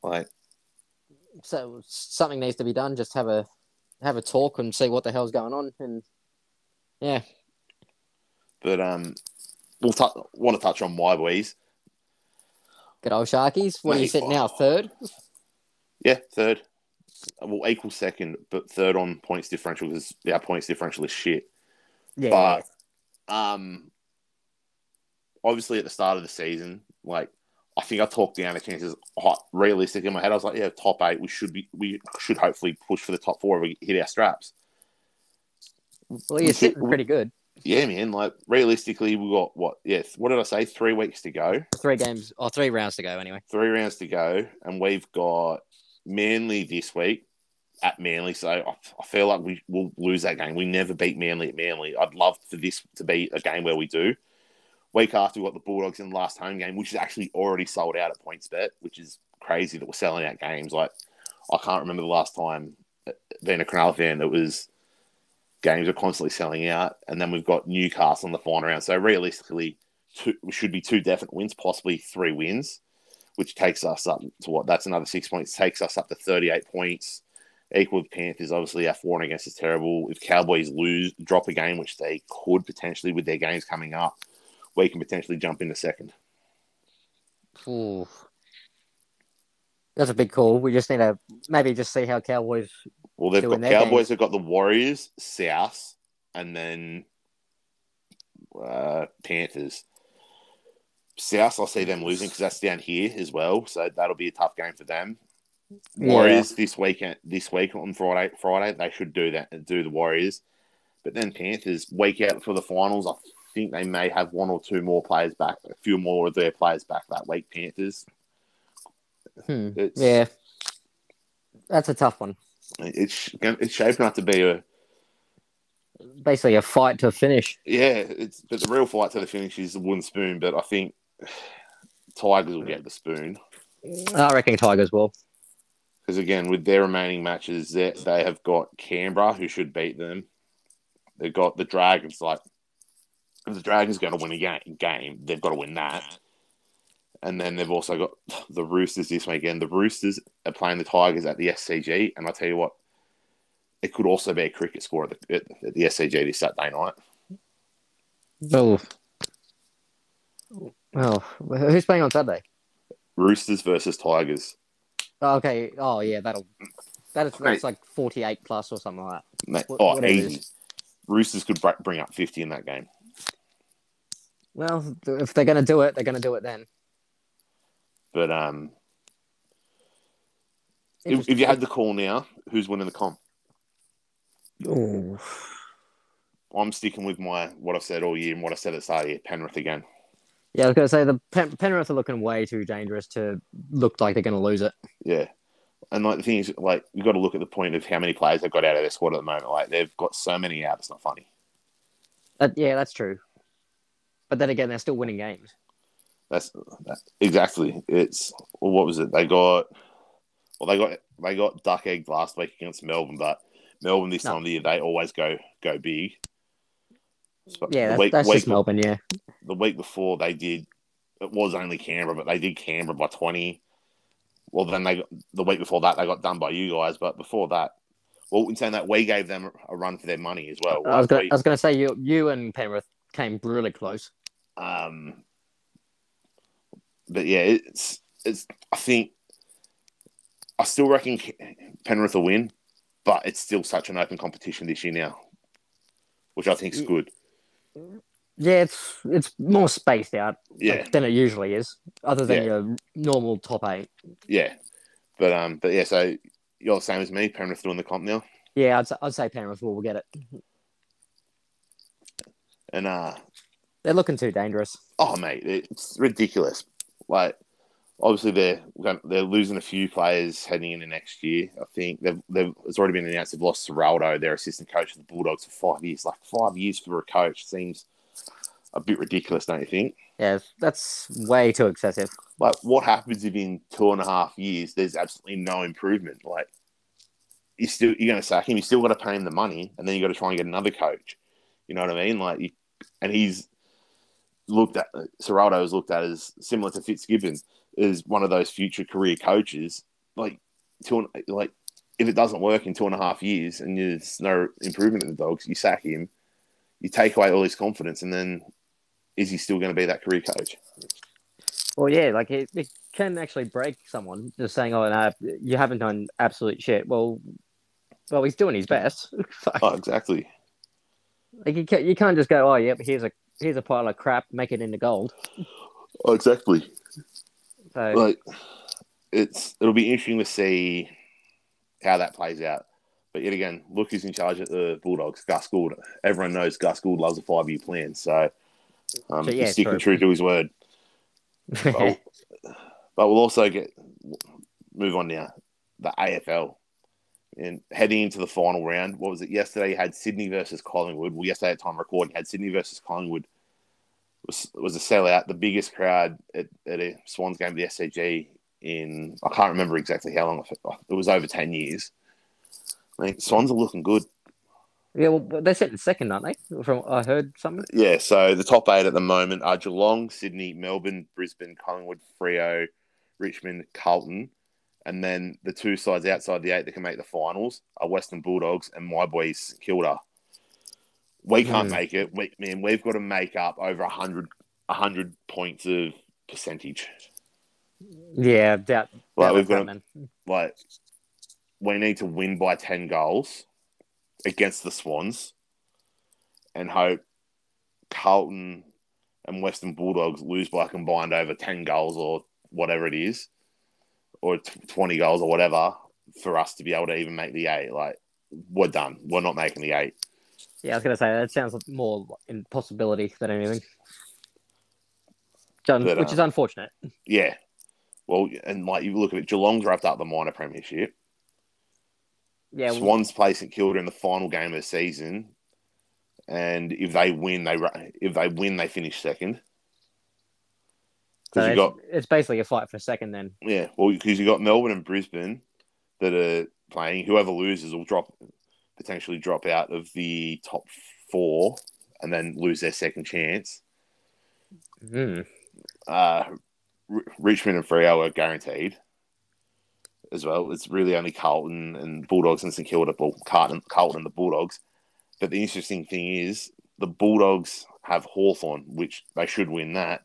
Like So something needs to be done. Just have a have a talk and see what the hell's going on. And yeah, But um, we'll t- want to touch on my boys. good old Sharkies. What are you sitting now? Third. Yeah, third. Well, equal second, but third on points differential because our points differential is shit. Yeah. But um, obviously at the start of the season, like I think I talked down the chances hot, realistic in my head. I was like, yeah, top eight. We should be. We should hopefully push for the top four. If we hit our straps. well, you're should- sitting pretty good. Yeah, man. Like realistically, we got what? Yes. what did I say? Three weeks to go. Three games or three rounds to go anyway. three rounds to go, and we've got Manly this week at Manly. So I, I feel like we will lose that game. We never beat Manly at Manly. I'd love for this to be a game where we do. Week after, we've got the Bulldogs in the last home game, which is actually already sold out at PointsBet, which is crazy that we're selling out games. Like, I can't remember the last time, uh, being a Cronulla fan, that was games are constantly selling out. And then we've got Newcastle in the final round. So realistically, two, should be two definite wins, possibly three wins which takes us up to what? That's another six points. Takes us up to thirty-eight points. Equal with Panthers. Obviously, our for and against is terrible. If Cowboys lose, drop a game, which they could potentially with their games coming up, we can potentially jump into second. Ooh. That's a big call. We just need to maybe just see how Cowboys. Well, they've got Cowboys. Have got the Warriors, South, and then uh, Panthers. South, I'll see them losing because that's down here as well. So that'll be a tough game for them. Yeah. Warriors this weekend, this week on Friday, Friday they should do that, do the Warriors. But then Panthers week out for the finals. I think they may have one or two more players back, a few more of their players back that week. Panthers. Hmm. Yeah, that's a tough one. It's it's shaping up to be a Basically, a fight to finish. yeah. It's but the real fight to the finish is the wooden spoon. But I think Tigers will get the spoon I reckon Tigers will. because again with their remaining matches, they they have got Canberra who should beat them. They've got the Dragons. Like if the Dragons going to win a game, game, they've got to win that. And then they've also got the Roosters this weekend. The Roosters are playing the Tigers at the SCG, and I tell you what, it could also be a cricket score at the, at, the SCG this Saturday night. Oh. Oh, who's playing on Saturday? Roosters versus Tigers. Oh, okay. Oh, yeah, that'll that is Mate. that's like forty-eight plus or something like that. Mate, Wh- oh, easy. Roosters could bring up 50 in that game. Well, if they're gonna do it, they're gonna do it then. But um, if, if you had the call now, who's winning the comp? Ooh. I'm sticking with my what I've said all year and what I said at the start of year, Penrith again. Yeah, I was gonna say the Pen- Penrith are looking way too dangerous to look like they're gonna lose it. Yeah. And like the thing is, like you've got to look at the point of how many players they've got out of their squad at the moment. Like they've got so many out, it's not funny. That, yeah, that's true. But then again, they're still winning games. That's that, exactly. It's well, what was it? They got well, they got they got duck egg last week against Melbourne, but Melbourne this No. time of the year they always go go big. So Yeah, that's, week- that's week- just Melbourne. Yeah, the week before they did it was only Canberra, but they did Canberra by twenty. Well, then they got, the week before that they got done by you guys, but before that, well, in saying that we gave them a run for their money as well. I was was gonna say you you and Penrith came really close. Um, but yeah, it's it's. I think I still reckon Penrith will win, but it's still such an open competition this year now, which I think is good. Yeah, it's it's more spaced out Yeah, than it usually is, other than Yeah. your normal top eight. yeah, but um, but yeah. So you're the same as me. Penrith doing the comp now, Yeah, I'd, say- I'd say Penrith will get it. and uh, They're looking too dangerous. oh mate, it's ridiculous. Like obviously they're they're losing a few players heading into next year. I think they've, they've it's already been announced they've lost Ciraldo, their assistant coach of the Bulldogs, for five years. Like five years for a coach seems a bit ridiculous, don't you think? Yeah, that's way too excessive. Like what happens if in two and a half years there's absolutely no improvement? Like you still you're going to sack him. You still got to pay him the money, and then you got to try and get another coach. You know what I mean? Like, you, and he's looked at uh, Ciraldo is looked at as similar to Fitzgibbon as one of those future career coaches. Like two like if it doesn't work in two and a half years and there's no improvement in the dogs, you sack him. You take away all his confidence, and then is he still going to be that career coach? Well, yeah, like it, it can actually break someone just saying, "Oh, no, you haven't done absolute shit." Well, well, he's doing his best. Oh, exactly. like you can't, you can't just go, "Oh, yep, here's a here's a pile of crap, make it into gold." Oh, exactly. So like it's it'll be interesting to see how that plays out. But yet again, look who's in charge at the Bulldogs, Gus Gould. Everyone knows Gus Gould loves a five year plan, so um, So, yeah, he's sticking true. true to his word. But, but we'll also get move on now. The AFL and heading into the final round. What was it yesterday? You had Sydney versus Collingwood. Well, yesterday at time recording, you had Sydney versus Collingwood. Was was a sellout, the biggest crowd at, at a Swans game at the SCG in I can't remember exactly how long. It was over ten years. I mean, Swans are looking good. yeah, well, they're sitting second, aren't they? From I heard something. Yeah, so the top eight at the moment are Geelong, Sydney, Melbourne, Brisbane, Collingwood, Freo, Richmond, Carlton, and then the two sides outside the eight that can make the finals are Western Bulldogs and my boys Kilda. We can't Hmm. make it. We, man, we've got to make up over 100, 100 points of percentage. Yeah, doubt. Like we've got to, like we need to win by 10 goals against the Swans and hope Carlton and Western Bulldogs lose by a combined over 10 goals or whatever it is, or t- 20 goals or whatever, for us to be able to even make the eight. Like, we're done. We're not making the eight. Yeah, I was gonna say that sounds more impossibility than anything. Un- But, which uh, is unfortunate. Yeah. Well, and like you look at it, Geelong's wrapped up the minor premiership. Yeah, well, Swans play St Kilda in the final game of the season, and if they win, they if they win, they finish second. So Because you it's, got it's basically a fight for second then. yeah, well, because you got Melbourne and Brisbane that are playing. Whoever loses will drop potentially drop out of the top four and then lose their second chance. Hmm. Uh, R- Richmond and Freo are guaranteed as well. It's really only Carlton and Bulldogs and St Kilda, Carlton, Carlton and the Bulldogs. But the interesting thing is the Bulldogs have Hawthorn, which they should win that.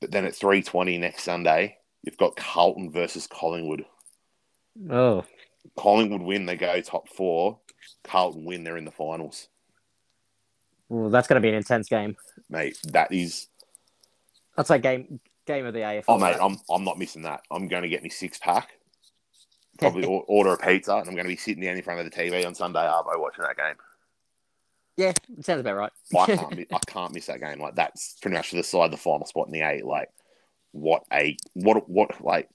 But then at 3.20 next Sunday, you've got Carlton versus Collingwood. Oh, Collingwood win, they go top four. Carlton win, they're in the finals. well, that's gonna be an intense game. Mate, that is... I'd say game game of the AFL. Oh, mate. I'm, I'm not missing that. I'm going to get me six-pack. Probably order a pizza, and I'm going to be sitting down in front of the TV on Sunday Arvo watching that game. Yeah, it sounds about right. I can't, mi- I can't miss that game. Like that's pretty much to decide the final spot in the eight. Like what a what what like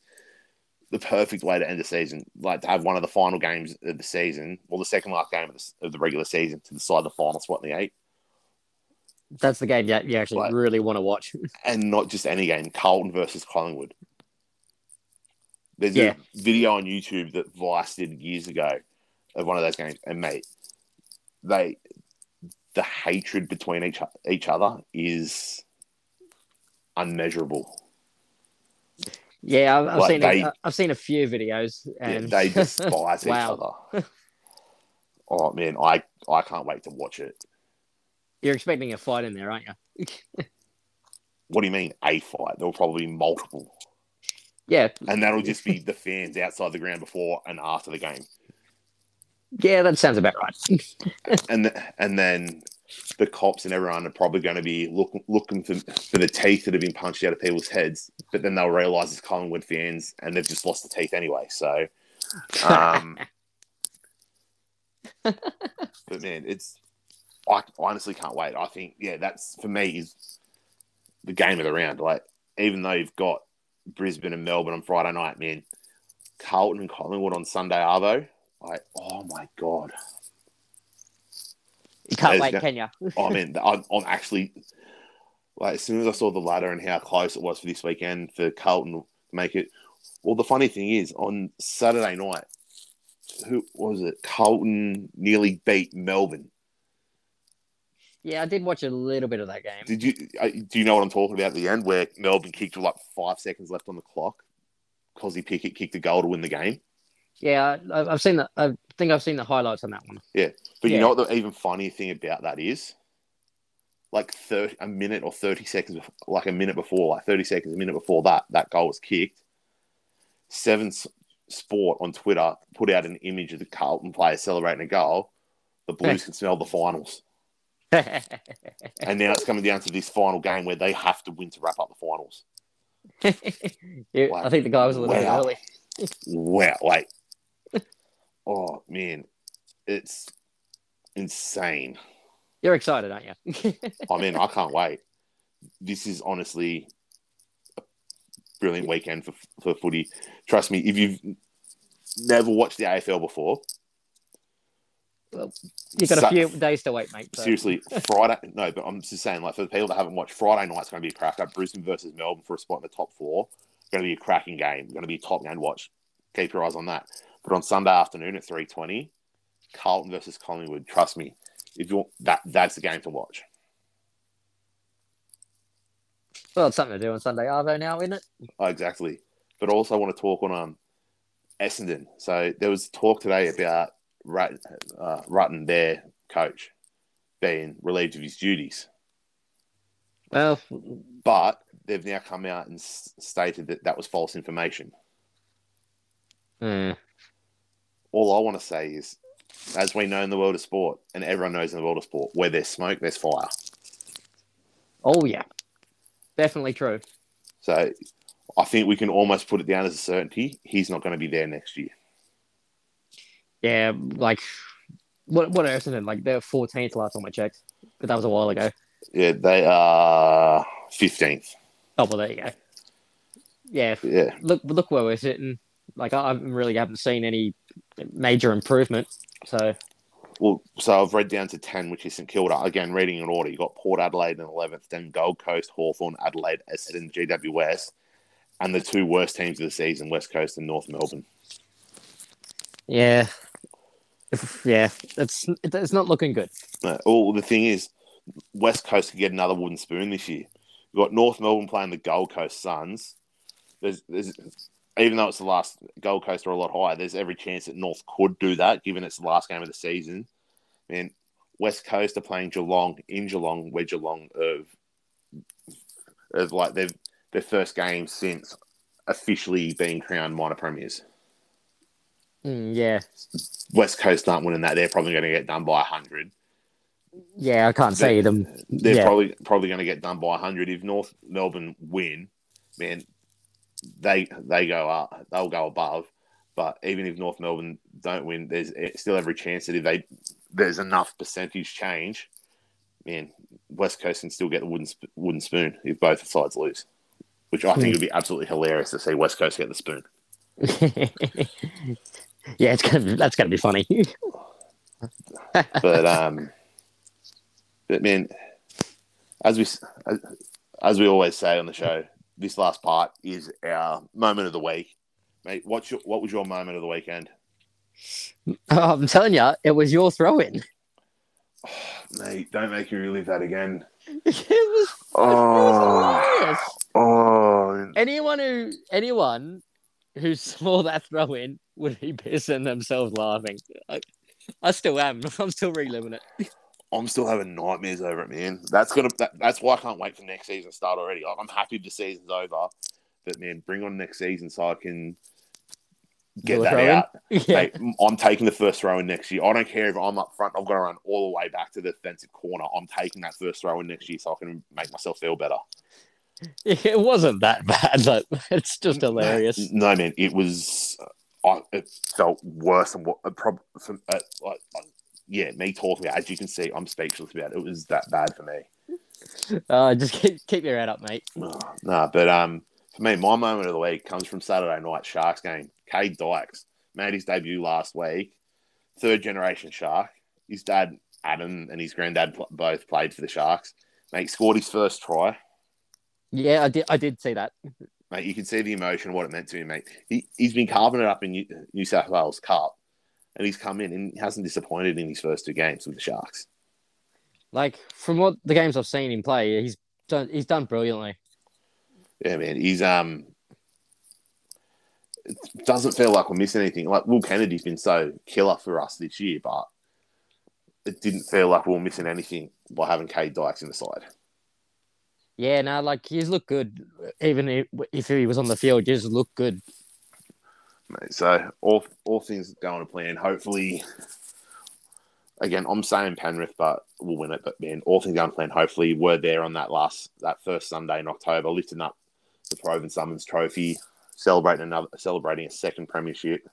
the perfect way to end the season. Like to have one of the final games of the season, or the second last game of the, of the regular season to decide the final spot in the eight, That's the game that you actually Right. really want to watch. and not just any game. Carlton versus Collingwood. There's Yeah. a video on YouTube that Vice did years ago of one of those games, and mate, they the hatred between each each other is unmeasurable. Yeah, I've, I've Like, seen they- a, I've seen a few videos, Yeah, and they despise each other. oh man, I I can't wait to watch it. You're expecting a fight in there, aren't you? What do you mean a fight? There will probably be multiple. Yeah, and that'll just be the fans outside the ground before and after the game, yeah, that sounds about right. and and then the cops and everyone are probably going to be look, looking for, for the teeth that have been punched out of people's heads, but then they'll realise it's Collingwood fans and they've just lost the teeth anyway. So, um, but man, it's I honestly can't wait. I think yeah, that's for me is the game of the round. Like even though you've got Brisbane and Melbourne on Friday night, man, Carlton and Collingwood on Sunday Arvo. Like oh my god, you can't There's wait, no- can you? I mean, I'm, I'm actually like as soon as I saw the ladder and how close it was for this weekend for Carlton to make it. Well, the funny thing is, on Saturday night, who was it? Carlton nearly beat Melbourne. Yeah, I did watch a little bit of that game. Did you? uh, Do you know what I'm talking about? At the end, where Melbourne kicked with like five seconds left on the clock, Kozzie Pickett kicked a goal to win the game. Yeah, I, I've seen that. I think I've seen the highlights on that one. Yeah, but Yeah. you know what the even funnier thing about that is? Like 30, a minute or 30 seconds, like a minute before, like 30 seconds, a minute before that, that goal was kicked. Seven Sport on Twitter put out an image of the Carlton player celebrating a goal. The Blues can smell the finals. And now it's coming down to this final game where they have to win to wrap up the finals. Yeah. I think the guy was a little Wow. bit early. Wow. Like, oh, man. It's insane. You're excited, aren't you? Oh, I mean, I can't wait. This is honestly a brilliant weekend for for footy. Trust me, if you've never watched the AFL before, well, You've got a few days to wait, mate. so- seriously, Friday. No, but I'm just saying, like for the people that haven't watched, Friday night's going to be a cracker. Brisbane versus Melbourne for a spot in the top four. Going to be a cracking game. Going to be a top game watch. Keep your eyes on that. But on Sunday afternoon at three twenty, Carlton versus Collingwood. Trust me, if you want that, that's the game to watch. Well, it's something to do on Sunday Arvo now, isn't it? Oh, exactly. But also want to talk on um, Essendon. So there was talk today about Rut, uh, Rutten, their coach, being relieved of his duties. Well, But they've now come out and stated that that was false information. hmm. All I want to say is, as we know in the world of sport, and everyone knows in the world of sport, where there's smoke, there's fire. oh yeah, definitely true. So I think we can almost put it down as a certainty he's not going to be there next year. Yeah, like what? What Essendon? Like they're 14th last time I checked, but that was a while ago. Yeah, they are 15th. Oh well, there you go. Yeah, Yeah. look look where we're sitting. Like I I really haven't seen any major improvement. So Well, so I've read down to 10, which is St Kilda. Again, reading in order, you got Port Adelaide in 11th, then Gold Coast, Hawthorn, Adelaide, Essendon, GWS, and the two worst teams of the season, West Coast and North Melbourne. yeah, yeah, it's it's not looking good. No, well, the thing is, West Coast could get another wooden spoon this year. You've got North Melbourne playing the Gold Coast Suns. There's, there's, even though it's the last Gold Coast are a lot higher, there's every chance that North could do that, given it's the last game of the season. And West Coast are playing Geelong in Geelong, where Geelong of, of like their their first game since officially being crowned minor premiers. Mm, yeah, West Coast aren't winning that; they're probably going to get done by hundred. yeah, I can't see them. they're Yeah. probably probably going to get done by 100 if North Melbourne win. Man, they they go up, they'll go above. But even if North Melbourne don't win, there's still every chance that if they there's enough percentage change, man, West Coast can still get the wooden wooden spoon if both sides lose, which I think Hmm. would be absolutely hilarious to see West Coast get the spoon. yeah, it's gonna be, that's gonna be funny. But um, but man, as we as, as we always say on the show, this last part is our moment of the week, mate. What's your what was your moment of the weekend, Oh, I'm telling you, it was your throw-in. mate? Don't make me relive that again. it was, it Oh, was hilarious. Oh, oh, Anyone who anyone who saw that throw-in would be pissing themselves laughing. I, I still am. I'm still reliving it. I'm still having nightmares over it, man. That's gonna that, that's why I can't wait for next season to start already. I'm happy the season's over, but man, bring on next season so I can get that out. Yeah. Mate, I'm taking the first throw in next year. I don't care if I'm up front. I've got to run all the way back to the defensive corner. I'm taking that first throw in next year so I can make myself feel better. It wasn't that bad, but it's just hilarious. No, man, it was. I, it felt worse than what. Uh, prob, from, uh, like, uh, yeah, me talking. About, as you can see, I'm speechless about it. It was that bad for me. Uh, just keep, keep your head up, mate. nah, but um, for me, my moment of the week comes from Saturday night Sharks game. Cade Dykes made his debut last week. Third generation Shark. His dad Adam and his granddad pl- both played for the Sharks. Mate scored his first try. Yeah, I did. I did see that. Mate, you can see the emotion what it meant to him, mate. He, he's been carving it up in New, New South Wales Cup, and he's come in and hasn't disappointed in his first two games with the Sharks. Like from what the games I've seen him play, he's done. He's done brilliantly. Yeah, man. He's um. It doesn't feel like we're missing anything. Like Will Kennedy's been so killer for us this year, but it didn't feel like we were missing anything by having Cade Dykes in the side. Yeah, no, like he's looked good. Even if, if he was on the field, he just looked good. Mate, so all all things going to plan. Hopefully, again, I'm saying Penrith, but we'll win it. But man, all things going to plan. Hopefully, we're there on that last that first Sunday in October, lifting up the Provan-Summons Trophy, celebrating another celebrating a second premiership.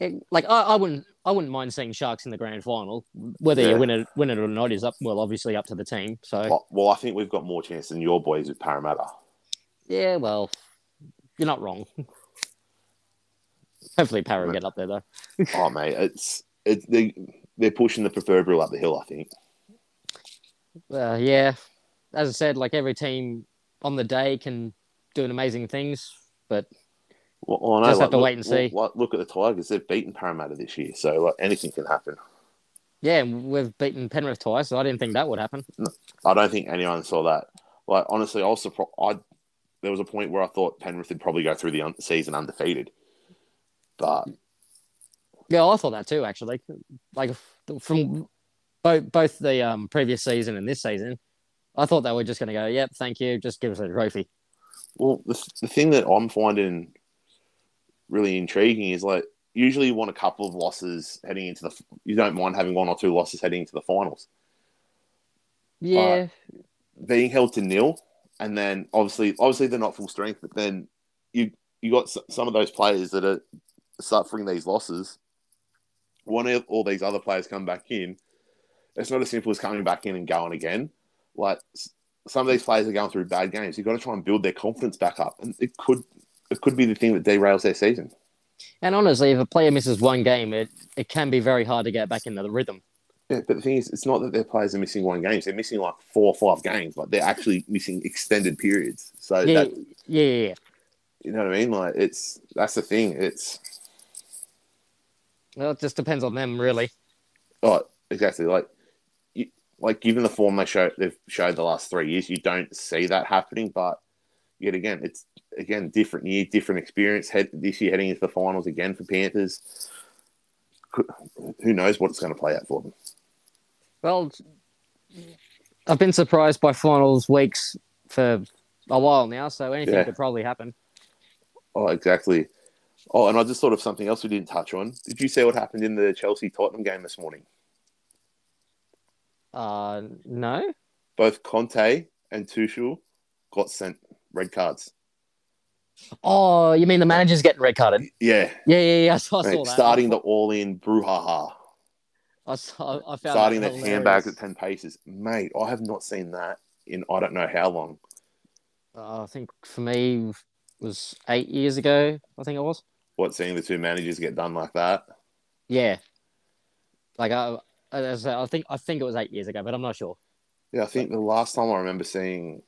Yeah, Like I, I wouldn't, I wouldn't mind seeing Sharks in the grand final. Whether Yeah. you win it, win it or not is up. Well, obviously up to the team. So Well, well, I think we've got more chance than your boys with Parramatta. yeah, well, you're not wrong. Hopefully, Para will get up there though. Oh mate, it's it's they they're pushing the proverbial up the hill. I think. Uh, yeah, as I said, like every team on the day can do amazing things, but Well, Just like, have to look- wait and see. Look, look at the Tigers; they've beaten Parramatta this year, so like anything can happen. yeah, we've beaten Penrith twice, so I didn't think that would happen. I don't think anyone saw that. Like honestly, I was surprised. I there was a point where I thought Penrith would probably go through the un- season undefeated, but Yeah, I thought that too. Actually, like from both both the um, previous season and this season, I thought they were just going to go, "Yep, thank you, just give us a trophy." well, the, the thing that I'm finding really intriguing is like usually you want a couple of losses heading into the. You don't mind having one or two losses heading into the finals. Yeah, being held to nil, and then obviously, obviously they're not full strength, but then you you got some of those players that are suffering these losses. One of all these other players come back in. It's not as simple as coming back in and going again. Like some of these players are going through bad games. You've got to try and build their confidence back up, and it could it could be the thing that derails their season. and honestly, if a player misses one game, it it can be very hard to get back into the rhythm. Yeah, but the thing is, it's not that their players are missing one game; they're missing like four or five games. Like they're actually missing extended periods. So Yeah, that, yeah, yeah, yeah. You know what I mean? Like it's that's the thing. It's Well, it just depends on them, really. oh exactly like you, like given the form they show they've showed the last three years, you don't see that happening. But yet again, it's again different year, different experience. Head this year heading into the finals again for Panthers. Who knows what it's going to play out for them? Well, I've been surprised by finals weeks for a while now, so anything Yeah. could probably happen. Oh, exactly. Oh, and I just thought of something else we didn't touch on. Did you see what happened in the Chelsea Tottenham game this morning? Uh, no. Both Conte and Tuchel got sent red cards. Oh, you mean the manager's getting red carded? Yeah, Yeah, yeah, yeah. I saw, I saw that. starting the all-in brouhaha. I saw. I found starting that handbags at 10 paces. Mate, I have not seen that in I don't know how long. Uh, I think for me was eight years ago. I think it was. What, seeing the two managers get done like that? Yeah. Like I, I, I think I think it was eight years ago, but I'm not sure. Yeah, I think the last time I remember seeing,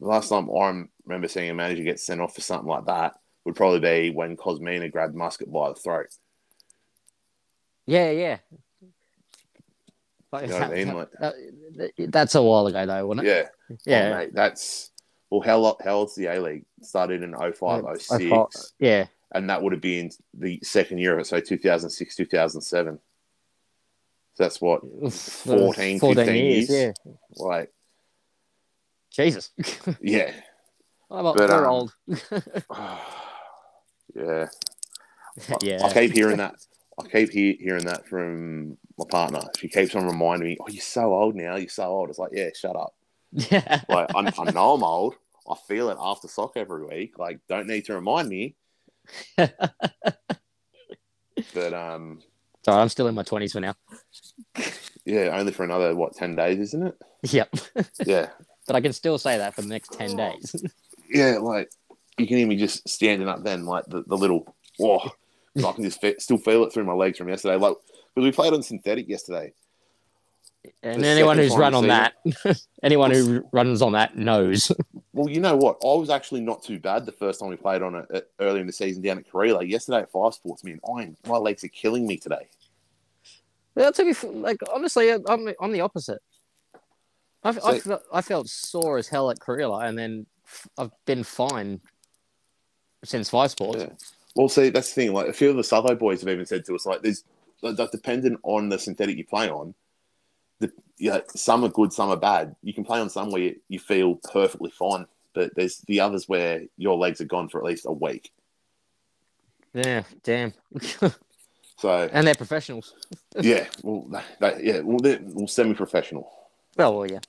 the last time I remember seeing a manager get sent off for something like that would probably be when Kosmina grabbed Muscat by the throat. Yeah, yeah. Like, You know what I mean? Like, that- that's a while ago, though, wasn't it? yeah, Yeah. Oh, mate, that's, well, how, how old's the A League? Started in 05, 06, yeah. And that would have been the second year of it, so 2006, 2007. So that's what, Oof, 14, 15 years. Yeah. like, Jesus. Yeah. Oh, well, But, um, old. yeah. I- yeah. I keep hearing that. I keep he- hearing that from my partner. She keeps on reminding me, "Oh, you're so old now. You're so old." It's like, yeah, shut up. Yeah. Like, I, I know I'm old. I feel it after sock every week. Like, don't need to remind me. But um, Sorry, I'm still in my 20s for now. yeah, only for another what ten days, isn't it? Yep. Yeah, but I can still say that for the next 10 days. yeah. Like you can hear me just standing up. Then, like the, the little, oh, I can just fe- still feel it through my legs from yesterday. Like because we played on synthetic yesterday. And The anyone who's run on this that, anyone who runs on that knows. Well, you know what? I was actually not too bad the first time we played on it uh, early in the season down at Kareela. Yesterday at Five Sports, man, I'm, my legs are killing me today. Well, to be like honestly, I'm I'm the opposite. I've, I, So- felt, I felt sore as hell at Kareela, and then I've been fine since Five Sports. Yeah. Well, see, that's the thing. Like a few of the Southo boys have even said to us, like, there's like, dependent on the synthetic you play on. The yeah, some are good, some are bad. You can play on some where you, you feel perfectly fine, but there's the others where your legs are gone for at least a week. Yeah, damn. So and they're professionals. yeah, well, that, yeah, well, they're well, semi-professional. Well, well, yeah.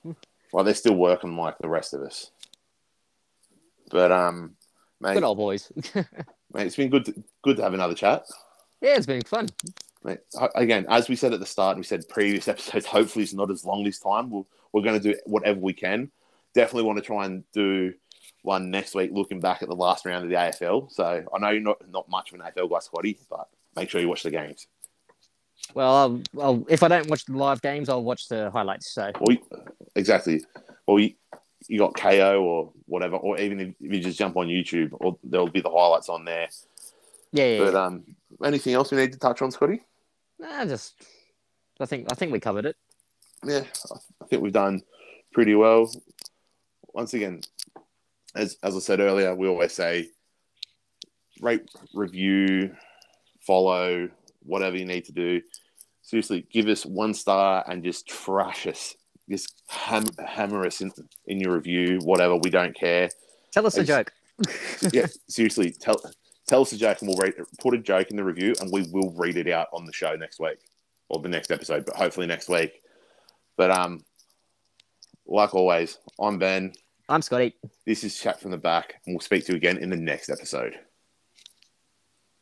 Well, they're still working like the rest of us. But um, mate, Good old boys. mate, it's been good. To, good to have another chat. yeah, it's been fun. Mate, again, as we said at the start, and we said previous episodes, hopefully it's not as long this time. We'll, we're going to do whatever we can. Definitely want to try and do one next week, looking back at the last round of the AFL. So I know you're not not much of an AFL guy, Scotty, but make sure you watch the games. Well, I'll, I'll, if I don't watch the live games, I'll watch the highlights. So Well, exactly. Or you, you got Kayo or whatever, or even if you just jump on YouTube, or there'll be the highlights on there. yeah, yeah, But um, anything else we need to touch on, Scotty? Nah, just I think I think we covered it. yeah, I- think we've done pretty well. Once again, as as I said earlier, we always say rate, review, follow, whatever you need to do. Seriously, give us one star and just trash us. Just ham- hammer us in, in your review, whatever. We don't care. Tell us a joke. Yeah, seriously, tell tell us a joke and we'll read, put a joke in the review and we will read it out on the show next week or the next episode, but hopefully next week. But um, like always, I'm Ben. I'm Scotty. This is Chat from the Back, and we'll speak to you again in the next episode.